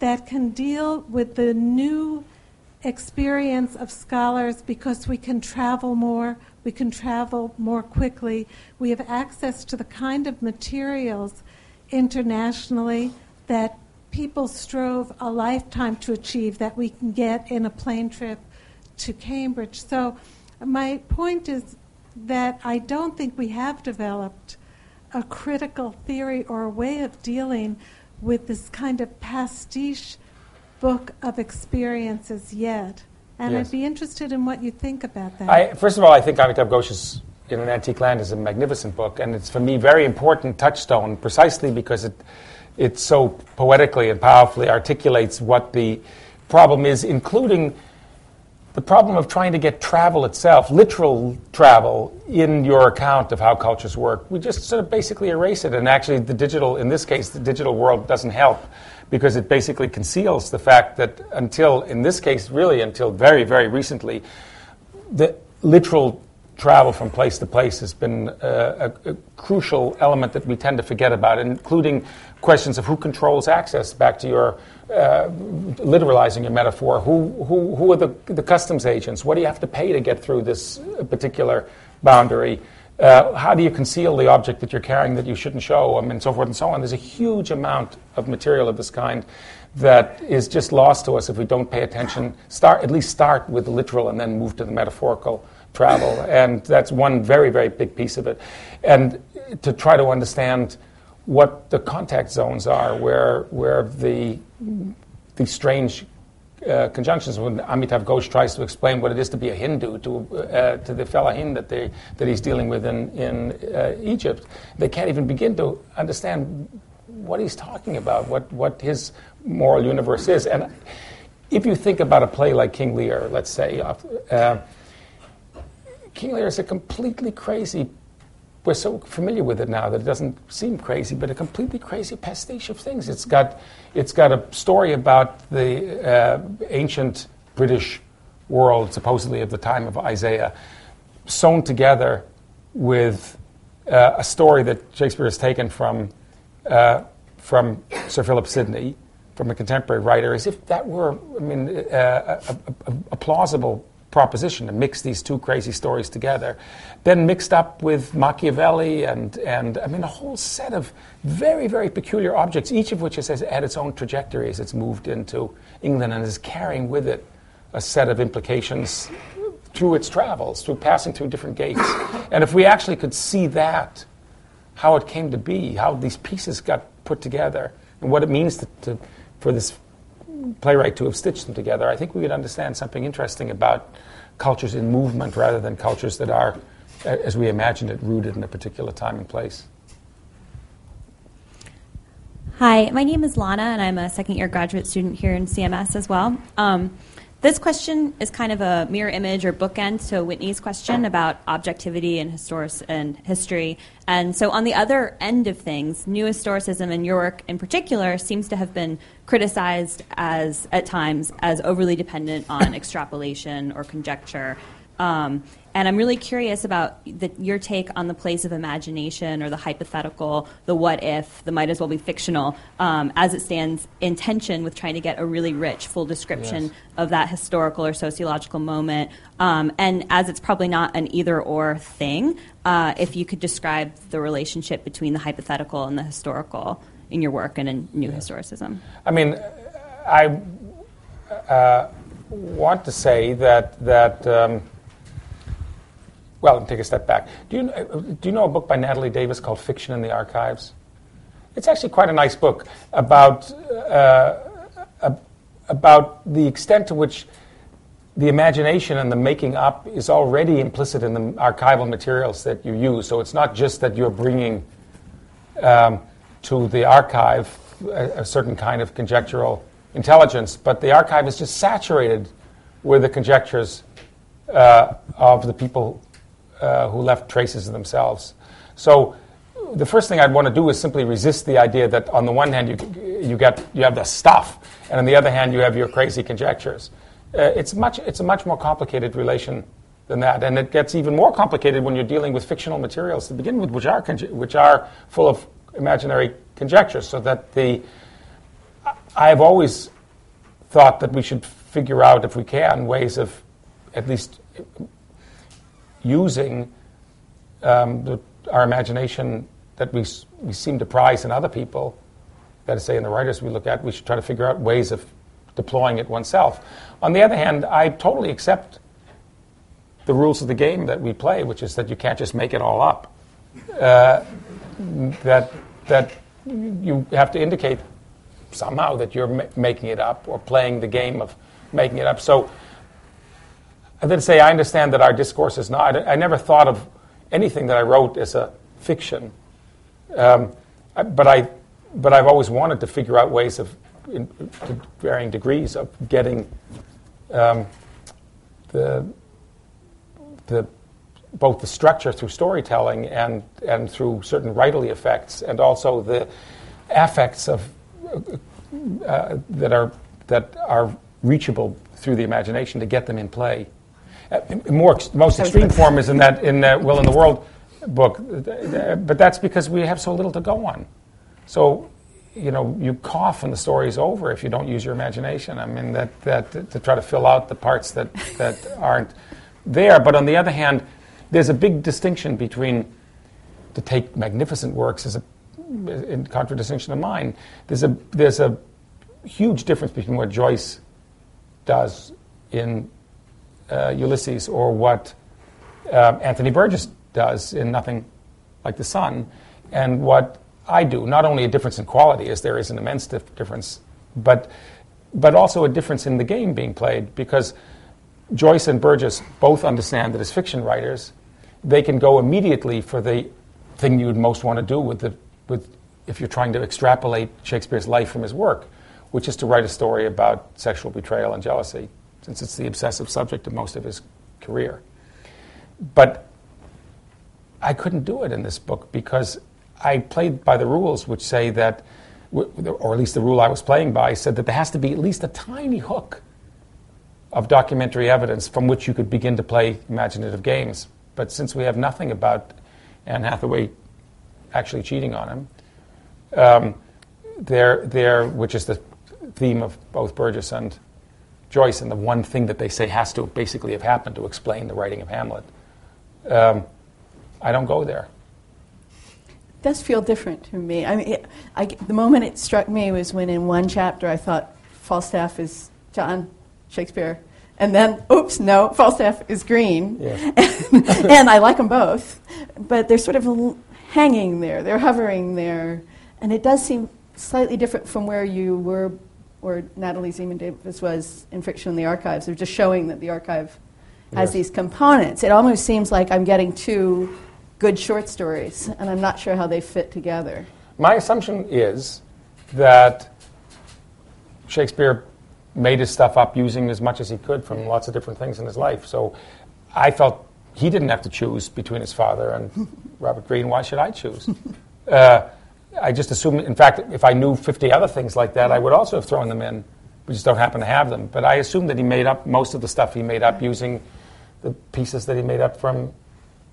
that can deal with the new experience of scholars because we can travel more, we can travel more quickly, we have access to the kind of materials internationally that people strove a lifetime to achieve that we can get in a plane trip to Cambridge. So, my point is that I don't think we have developed a critical theory or a way of dealing with this kind of pastiche book of experiences yet. And Yes. I'd be interested in what you think about that. I, first of all, I think Amitav Ghosh's In an Antique Land is a magnificent book, and it's for me very important touchstone precisely because it it so poetically and powerfully articulates what the problem is, including the problem of trying to get travel itself, literal travel, in your account of how cultures work. We just sort of basically erase it, and actually, the digital, in this case, the digital world doesn't help because it basically conceals the fact that until, in this case, really until very, very recently, the literal travel from place to place has been a, a, a, crucial element that we tend to forget about, including questions of who controls access. Back to your uh, literalizing your metaphor, who, who, who are the, the customs agents? What do you have to pay to get through this particular boundary? Uh, how do you conceal the object that you're carrying that you shouldn't show, mean, and so forth and so on? There's a huge amount of material of this kind that is just lost to us if we don't pay attention. Start at least start with the literal and then move to the metaphorical travel, and that's one very very big piece of it. And to try to understand what the contact zones are, where where the the strange uh, conjunctions when Amitav Ghosh tries to explain what it is to be a Hindu to, uh, to the fellaheen that, they, that he's dealing with in, in uh, Egypt. They can't even begin to understand what he's talking about, what, what his moral universe is. And if you think about a play like King Lear, let's say, uh, King Lear is a completely crazy we're so familiar with it now that it doesn't seem crazy, but a completely crazy pastiche of things. It's got, it's got a story about the uh, ancient British world, supposedly at the time of Isaiah, sewn together with uh, a story that Shakespeare has taken from, uh, from Sir Philip Sidney, from a contemporary writer, as if that were, I mean, uh, a, a, a plausible proposition to mix these two crazy stories together. Then mixed up with Machiavelli and, and I mean, a whole set of very, very peculiar objects, each of which has had its own trajectory as it's moved into England and is carrying with it a set of implications through its travels, through passing through different gates. And if we actually could see that, how it came to be, how these pieces got put together, and what it means to, to, for this playwright to have stitched them together, I think we would understand something interesting about cultures in movement rather than cultures that are, as we imagine it, rooted in a particular time and place. Hi, my name is Lana, and I'm a second year graduate student here in CMS as well. Um, this question is kind of a mirror image or bookend to Whitney's question about objectivity and, historic- and history. And so, on the other end of things, new historicism and your work in particular seems to have been criticized as, at times, as overly dependent on extrapolation or conjecture. Um, and I'm really curious about the, your take on the place of imagination or the hypothetical, the what if, the might as well be fictional, um, as it stands in tension with trying to get a really rich, full description yes. of that historical or sociological moment. Um, and as it's probably not an either or thing, uh, if you could describe the relationship between the hypothetical and the historical in your work and in New yeah. Historicism. I mean, I uh, want to say that that. Um, well, take a step back. Do you, do you know a book by Natalie Davis called Fiction in the Archives? It's actually quite a nice book about, uh, about the extent to which the imagination and the making up is already implicit in the archival materials that you use. So it's not just that you're bringing um, to the archive a, a, certain kind of conjectural intelligence, but the archive is just saturated with the conjectures uh, of the people uh, who left traces of themselves. So the first thing I'd want to do is simply resist the idea that on the one hand you, you, get, you have the stuff, and on the other hand you have your crazy conjectures. Uh, it's, much, it's a much more complicated relation than that, and it gets even more complicated when you're dealing with fictional materials to begin with, which are, which are full of imaginary conjectures. So that the I have always thought that we should figure out, if we can, ways of at least using um, the, our imagination that we, we seem to prize in other people, that is, say, in the writers we look at, we should try to figure out ways of deploying it oneself. On the other hand, I totally accept the rules of the game that we play, which is that you can't just make it all up. Uh, that, that you have to indicate somehow that you're ma- making it up or playing the game of making it up. So I then say I understand that our discourse is not. I, never thought of anything that I wrote as a fiction, um, but I, but I've always wanted to figure out ways of, in, to varying degrees, of getting um, the the both the structure through storytelling and and through certain writerly effects, and also the affects of uh, that are that are reachable through the imagination to get them in play. Uh, more most extreme form is in that in that Will in the World book, but that's because we have so little to go on. So, you know, you cough and the story's over if you don't use your imagination. I mean, that, that to try to fill out the parts that, that aren't there. But on the other hand, there's a big distinction between to take magnificent works as a in contradistinction to mine. There's a there's a huge difference between what Joyce does in Ulysses or what uh, Anthony Burgess does in Nothing Like the Sun, and what I do. Not only a difference in quality, as there is an immense dif- difference, but but also a difference in the game being played because Joyce and Burgess both understand that as fiction writers, they can go immediately for the thing you'd most want to do with the with if you're trying to extrapolate Shakespeare's life from his work, which is to write a story about sexual betrayal and jealousy, since it's the obsessive subject of most of his career. But I couldn't do it in this book because I played by the rules which say that, or at least the rule I was playing by, said that there has to be at least a tiny hook of documentary evidence from which you could begin to play imaginative games. But since we have nothing about Anne Hathaway actually cheating on him, um, there, there, which is the theme of both Burgess and Joyce, and the one thing that they say has to basically have happened to explain the writing of Hamlet. Um, I don't go there. It does feel different to me. I mean, it, I, the moment it struck me was when in one chapter I thought Falstaff is John Shakespeare, and then, oops, no, Falstaff is Greene, Yes. and, and I like them both, but they're sort of l- hanging there, they're hovering there, and it does seem slightly different from where you were, or Natalie Zemon Davis was in Fiction in the Archives. They're just showing that the archive has Yes. these components. It almost seems like I'm getting two good short stories, and I'm not sure how they fit together. My assumption is that Shakespeare made his stuff up using as much as he could from lots of different things in his life. So I felt he didn't have to choose between his father and Robert Greene. Why should I choose? Uh, I just assumed, in fact, if I knew 50 other things like that, I would also have thrown them in. We just don't happen to have them. But I assumed that he made up most of the stuff he made up using the pieces that he made up from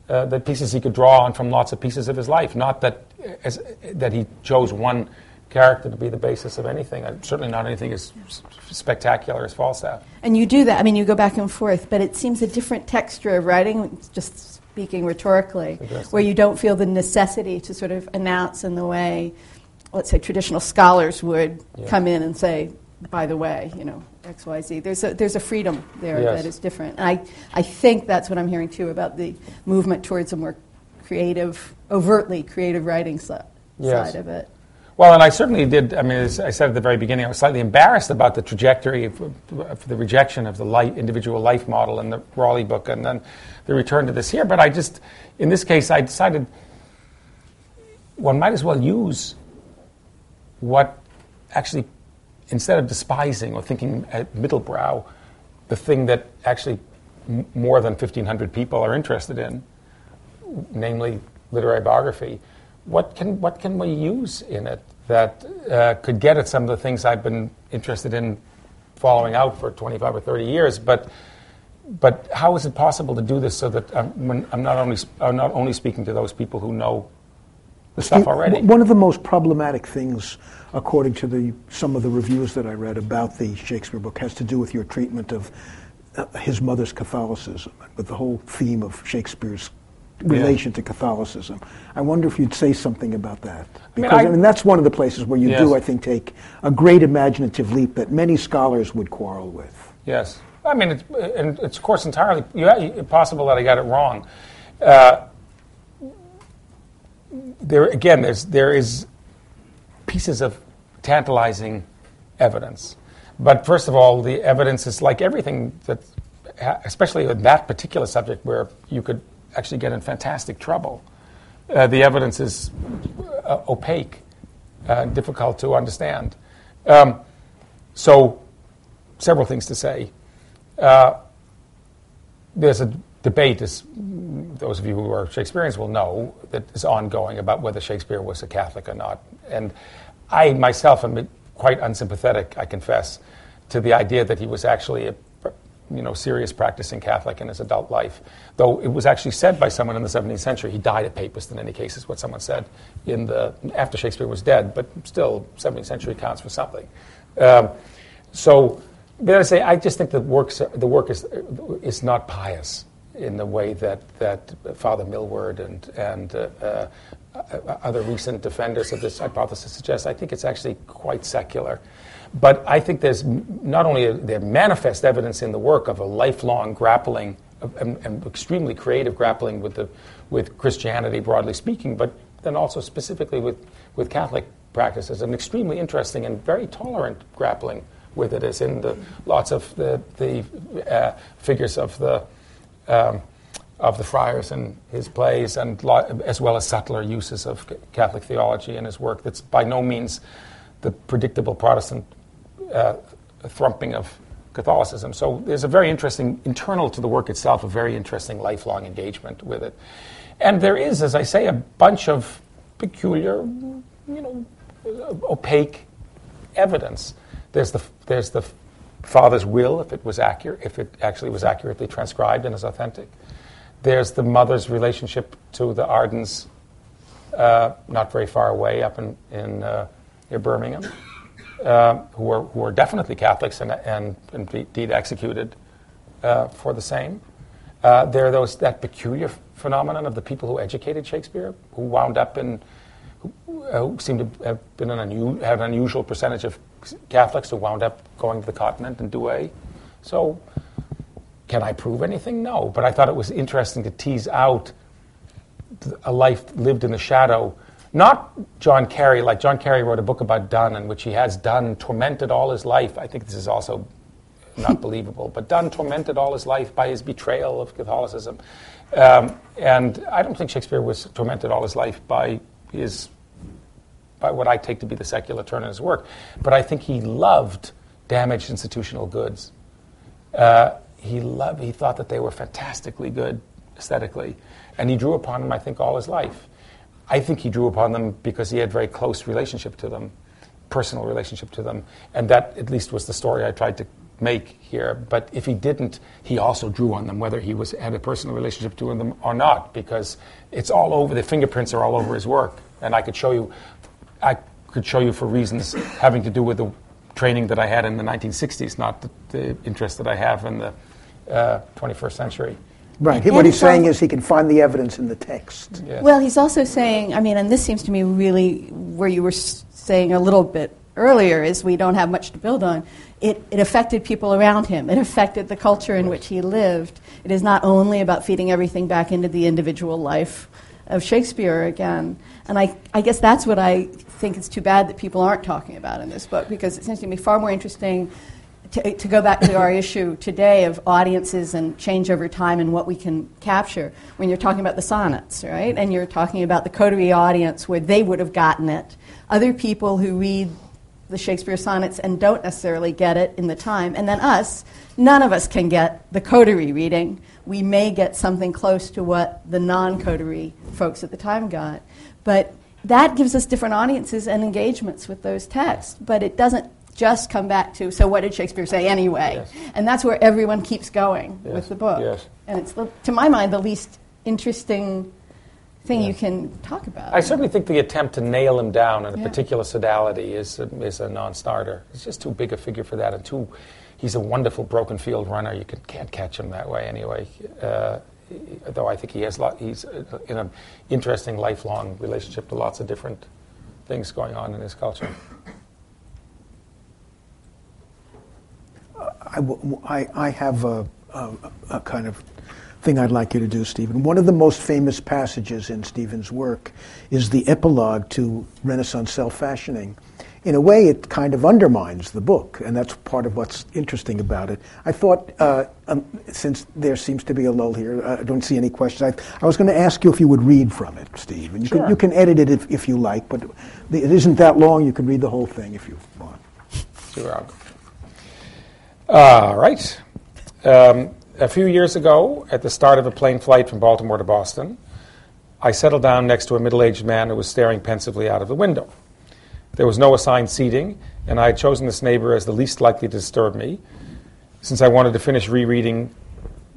uh, the pieces he could draw on from lots of pieces of his life. Not that as, that he chose one character to be the basis of anything. Uh, certainly not anything as spectacular as Falstaff. And you do that. I mean, you go back and forth, but it seems a different texture of writing, just speaking rhetorically, where you don't feel the necessity to sort of announce in the way, let's say, traditional scholars would Yeah. come in and say, by the way, you know, X, Y, Z. There's a, there's a freedom there Yes. that is different. And I, I think that's what I'm hearing, too, about the movement towards a more creative, overtly creative writing si- Yes. side of it. Well, and I certainly did. I mean, as I said at the very beginning, I was slightly embarrassed about the trajectory of, of the rejection of the life, individual life model in the Raleigh book, and then the return to this here. But I just, in this case, I decided one might as well use what actually, instead of despising or thinking at middlebrow, the thing that actually m- more than 1,500 people are interested in, namely literary biography, what can, what can we use in it that uh, could get at some of the things I've been interested in following out for 25 or 30 years? But, but how is it possible to do this so that I'm, when I'm, not only, I'm not only speaking to those people who know the stuff already? One of the most problematic things, according to the, some of the reviews that I read about the Shakespeare book, has to do with your treatment of uh, his mother's Catholicism, with the whole theme of Shakespeare's relation to Catholicism. I wonder if you'd say something about that. mean, Because I I- mean, that's one of the places where you Yes. do, I think, take a great imaginative leap that many scholars would quarrel with. Yes. I mean, it's, and it's of course entirely possible that I got it wrong. Uh, there again, there's there is pieces of tantalizing evidence, but first of all, the evidence is like everything that, especially with that particular subject, where you could actually get in fantastic trouble. Uh, the evidence is uh, opaque, uh, difficult to understand. Um, so, several things to say. Uh, there's a debate, as those of you who are Shakespeareans will know, that is ongoing about whether Shakespeare was a Catholic or not. And I myself am quite unsympathetic, I confess, to the idea that he was actually a, you know, serious practicing Catholic in his adult life. Though it was actually said by someone in the 17th century, he died a papist in any case, is what someone said in the, after Shakespeare was dead, but still, 17th century counts for something. Um, so, but I say, I just think the, works, the work is, is not pious in the way that, that Father Milward and, and uh, uh, other recent defenders of this hypothesis suggest. I think it's actually quite secular. But I think there's not only a, manifest evidence in the work of a lifelong grappling and, and, extremely creative grappling with the with Christianity broadly speaking, but then also specifically with, with Catholic practices, an extremely interesting and very tolerant grappling with it, as in the lots of the the uh, figures of the um, of the friars in his plays, and lo- as well as subtler uses of Catholic theology in his work. That's by no means the predictable Protestant uh, thrumping of Catholicism. So there's a very interesting, internal to the work itself, a very interesting lifelong engagement with it. And there is, as I say, a bunch of peculiar, you know, opaque evidence. There's the, there's the father's will, if it was accurate, if it actually was accurately transcribed and is authentic. There's the mother's relationship to the Ardens, uh, not very far away, up in, in uh, near Birmingham uh, who, are, who are definitely Catholics and, and indeed executed uh, for the same. Uh, there are those that peculiar phenomenon of the people who educated Shakespeare, who wound up in, who, uh, who seem to have been an, have an unusual percentage of Catholics who wound up going to the continent and Douay. So, can I prove anything? No. But I thought it was interesting to tease out a life lived in the shadow not John Carey, like John Carey wrote a book about Donne in which he has Donne tormented all his life. I think this is also not believable, but Donne tormented all his life by his betrayal of Catholicism. Um, and I don't think Shakespeare was tormented all his life by his by what I take to be the secular turn in his work. But I think he loved damaged institutional goods. Uh, he loved, he thought that they were fantastically good aesthetically, and he drew upon them, I think, all his life. I think he drew upon them because he had very close relationship to them, personal relationship to them, and that at least was the story I tried to make here. But if he didn't, he also drew on them, whether he was had a personal relationship to them or not, because it's all over. The fingerprints are all over his work, and I could show you. I could show you for reasons having to do with the training that I had in the 1960s, not the, the interest that I have in the uh, 21st century. Right. what he's saying is he can find the evidence in the text. Yes. Well, he's also saying, I mean, and this seems to me really where you were saying a little bit earlier is we don't have much to build on. It, it affected people around him. It affected the culture in which he lived. It is not only about feeding everything back into the individual life of Shakespeare again. And I, I guess that's what I think is too bad that people aren't talking about in this book because it seems to me far more interesting to, to, go back to our issue today of audiences and change over time and what we can capture, when you're talking about the sonnets, right? And you're talking about the coterie audience where they would have gotten it. Other people who read the Shakespeare sonnets and don't necessarily get it in the time. And then us, none of us can get the coterie reading. We may get something close to what the non coterie folks at the time got. But that gives us different audiences and engagements with those texts. But it doesn't just come back to so what did Shakespeare say anyway? Yes. And that's where everyone keeps going yes. with the book. Yes. And it's, to my mind, the least interesting thing you can talk about. I certainly think the attempt to nail him down in a yeah. particular sodality is a, is a non-starter. It's just too big a figure for that, and too. He's a wonderful broken field runner. You can, can't catch him that way anyway. Uh, though I think he has lot, he's in an interesting lifelong relationship to lots of different things going on in his culture. I, I, have a, a, a, kind of thing I'd like you to do, Stephen. One of the most famous passages in Stephen's work is the epilogue to Renaissance self fashioning. In a way, it kind of undermines the book, and that's part of what's interesting about it. I thought, uh, um, since there seems to be a lull here, uh, I don't see any questions. I, I was going to ask you if you would read from it, Steve. And you, sure. can, you can edit it if, if you like, but it isn't that long. You can read the whole thing if you want. Sure. All right. Um, a few years ago, at the start of a plane flight from Baltimore to Boston, I settled down next to a middle aged man who was staring pensively out of the window. There was no assigned seating, and I had chosen this neighbor as the least likely to disturb me. since I wanted to finish rereading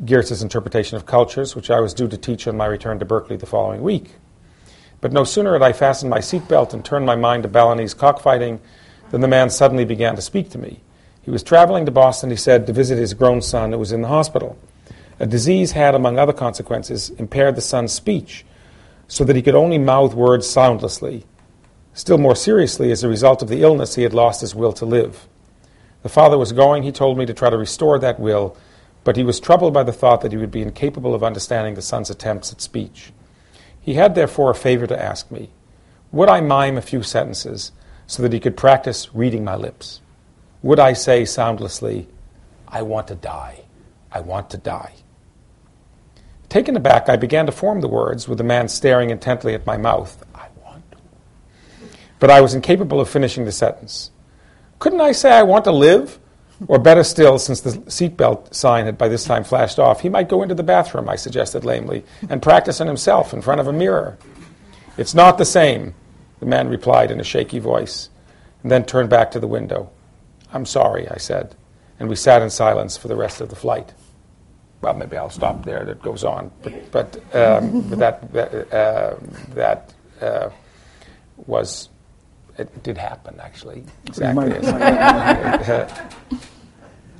Geertz's interpretation of cultures, which I was due to teach on my return to Berkeley the following week. But no sooner had I fastened my seatbelt and turned my mind to Balinese cockfighting than the man suddenly began to speak to me. He was traveling to Boston, he said, to visit his grown son who was in the hospital. A disease had, among other consequences, impaired the son's speech so that he could only mouth words soundlessly. Still more seriously, as a result of the illness, he had lost his will to live. The father was going, he told me, to try to restore that will, but he was troubled by the thought that he would be incapable of understanding the son's attempts at speech. He had therefore a favor to ask me Would I mime a few sentences so that he could practice reading my lips? Would I say soundlessly, I want to die, I want to die? Taken aback, I began to form the words with the man staring intently at my mouth. But I was incapable of finishing the sentence. Couldn't I say I want to live? Or better still, since the seatbelt sign had by this time flashed off, he might go into the bathroom, I suggested lamely, and practice on himself in front of a mirror. It's not the same, the man replied in a shaky voice, and then turned back to the window. I'm sorry, I said, and we sat in silence for the rest of the flight. Well, maybe I'll stop there. That goes on, but, but, um, but that that, uh, that uh, was it did happen actually. Exactly.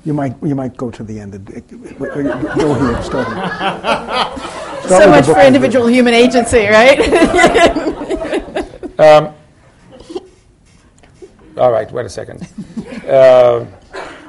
You might, you might, you might go to the end. Of, go here. Start. start so much for individual human agency, right? um, all right. Wait a second. Uh,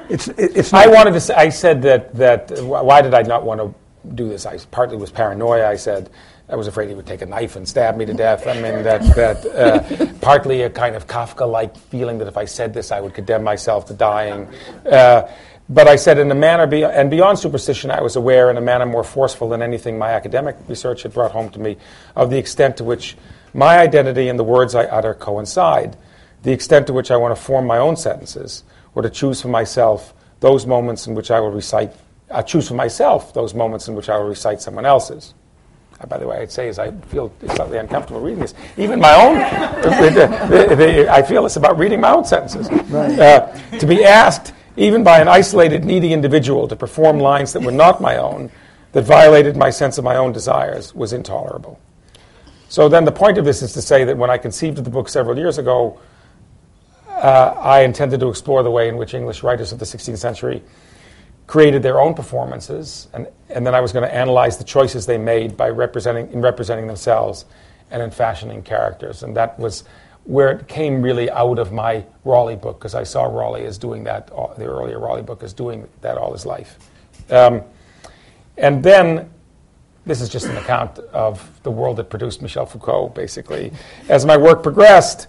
it's, it's I wanted to. Say, I said that that. Why did I not want to do this? I partly was paranoia. I said I was afraid he would take a knife and stab me to death. I mean, that, that uh, partly a kind of Kafka-like feeling that if I said this, I would condemn myself to dying. Uh, but I said, in a manner, be- and beyond superstition, I was aware in a manner more forceful than anything my academic research had brought home to me of the extent to which my identity and the words I utter coincide, the extent to which I want to form my own sentences, or to choose for myself those moments in which I will recite, I uh, choose for myself those moments in which I will recite someone else's. Uh, by the way, I'd say is I feel slightly uncomfortable reading this. Even my own, the, the, the, I feel this about reading my own sentences. Right. Uh, to be asked, even by an isolated, needy individual, to perform lines that were not my own, that violated my sense of my own desires, was intolerable. So then the point of this is to say that when I conceived of the book several years ago, uh, I intended to explore the way in which English writers of the 16th century created their own performances, and, and then I was going to analyze the choices they made by representing in representing themselves and in fashioning characters, and that was where it came really out of my Raleigh book because I saw Raleigh as doing that. All, the earlier Raleigh book as doing that all his life, um, and then. This is just an account of the world that produced Michel Foucault, basically. As my work progressed,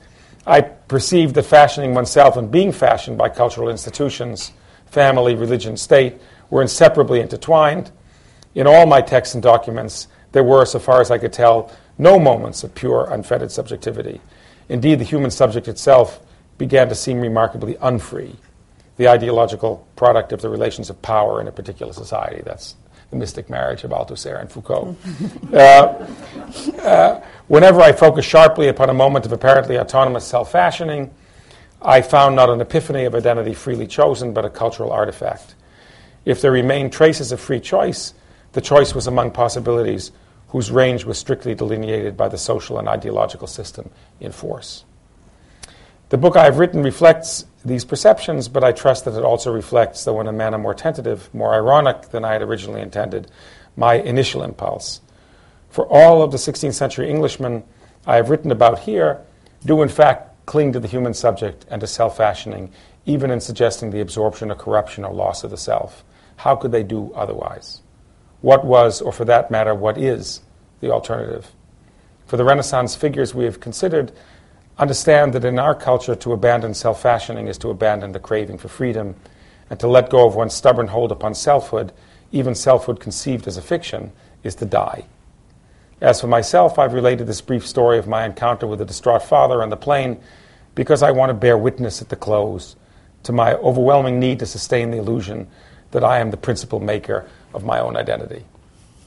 I perceived that fashioning oneself and being fashioned by cultural institutions family, religion, state were inseparably intertwined. In all my texts and documents, there were, so far as I could tell, no moments of pure, unfettered subjectivity. Indeed, the human subject itself began to seem remarkably unfree, the ideological product of the relations of power in a particular society. That's the mystic marriage of Althusser and Foucault. uh, uh, whenever I focus sharply upon a moment of apparently autonomous self fashioning, I found not an epiphany of identity freely chosen, but a cultural artifact. If there remained traces of free choice, the choice was among possibilities whose range was strictly delineated by the social and ideological system in force. The book I have written reflects these perceptions, but I trust that it also reflects, though in a manner more tentative, more ironic than I had originally intended, my initial impulse. For all of the 16th century Englishmen I have written about here do, in fact, cling to the human subject and to self fashioning, even in suggesting the absorption or corruption or loss of the self. How could they do otherwise? What was, or for that matter, what is, the alternative? For the Renaissance figures we have considered, understand that in our culture, to abandon self fashioning is to abandon the craving for freedom, and to let go of one's stubborn hold upon selfhood, even selfhood conceived as a fiction, is to die. As for myself, I've related this brief story of my encounter with a distraught father on the plane because I want to bear witness at the close to my overwhelming need to sustain the illusion that I am the principal maker of my own identity.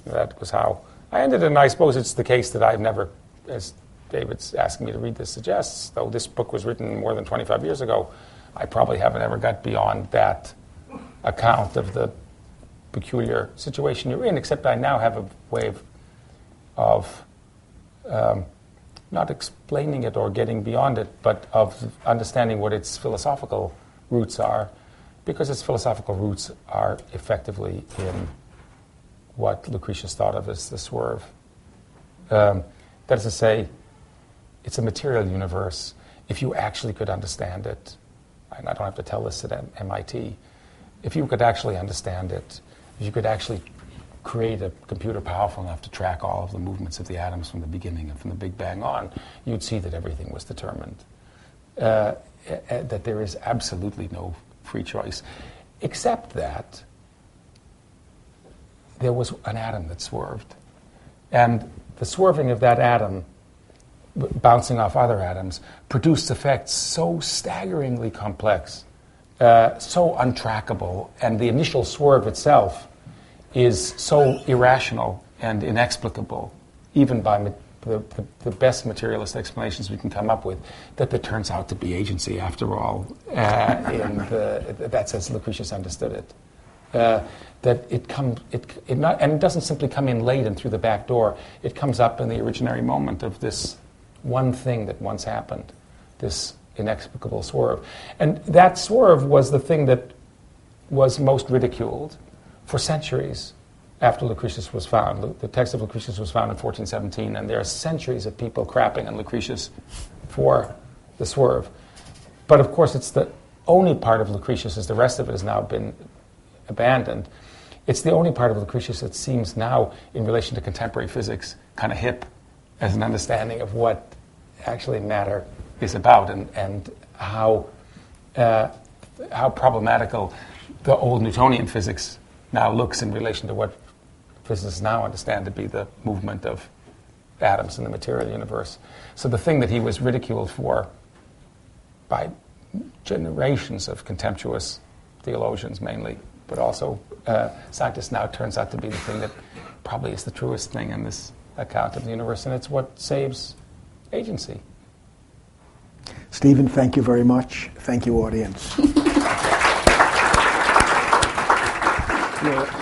That was how I ended, and I suppose it's the case that I've never, as David's asking me to read this suggests, though this book was written more than 25 years ago, I probably haven't ever got beyond that account of the peculiar situation you're in, except I now have a way of, of um, not explaining it or getting beyond it, but of understanding what its philosophical roots are, because its philosophical roots are effectively in what Lucretius thought of as the swerve. Um, that is to say, it's a material universe. If you actually could understand it, and I don't have to tell this at MIT, if you could actually understand it, if you could actually create a computer powerful enough to track all of the movements of the atoms from the beginning and from the Big Bang on, you'd see that everything was determined. Uh, that there is absolutely no free choice, except that there was an atom that swerved. And the swerving of that atom, bouncing off other atoms, produced effects so staggeringly complex, uh, so untrackable, and the initial swerve itself is so irrational and inexplicable, even by the, the, the, best materialist explanations we can come up with, that there turns out to be agency after all. Uh, the, that's as Lucretius understood it. Uh, that it comes, it, it not, and it doesn't simply come in late and through the back door. It comes up in the originary moment of this one thing that once happened, this inexplicable swerve. And that swerve was the thing that was most ridiculed for centuries after Lucretius was found. The text of Lucretius was found in 1417, and there are centuries of people crapping on Lucretius for the swerve. But of course, it's the only part of Lucretius, as the rest of it has now been abandoned. It's the only part of Lucretius that seems now, in relation to contemporary physics, kind of hip as an understanding of what actually matter is about and, and how, uh, how problematical the old Newtonian physics now looks in relation to what physicists now understand to be the movement of atoms in the material universe. So the thing that he was ridiculed for by generations of contemptuous theologians mainly, but also uh, scientists now turns out to be the thing that probably is the truest thing in this account of the universe, and it's what saves agency. Stephen, thank you very much. Thank you, audience. Yeah.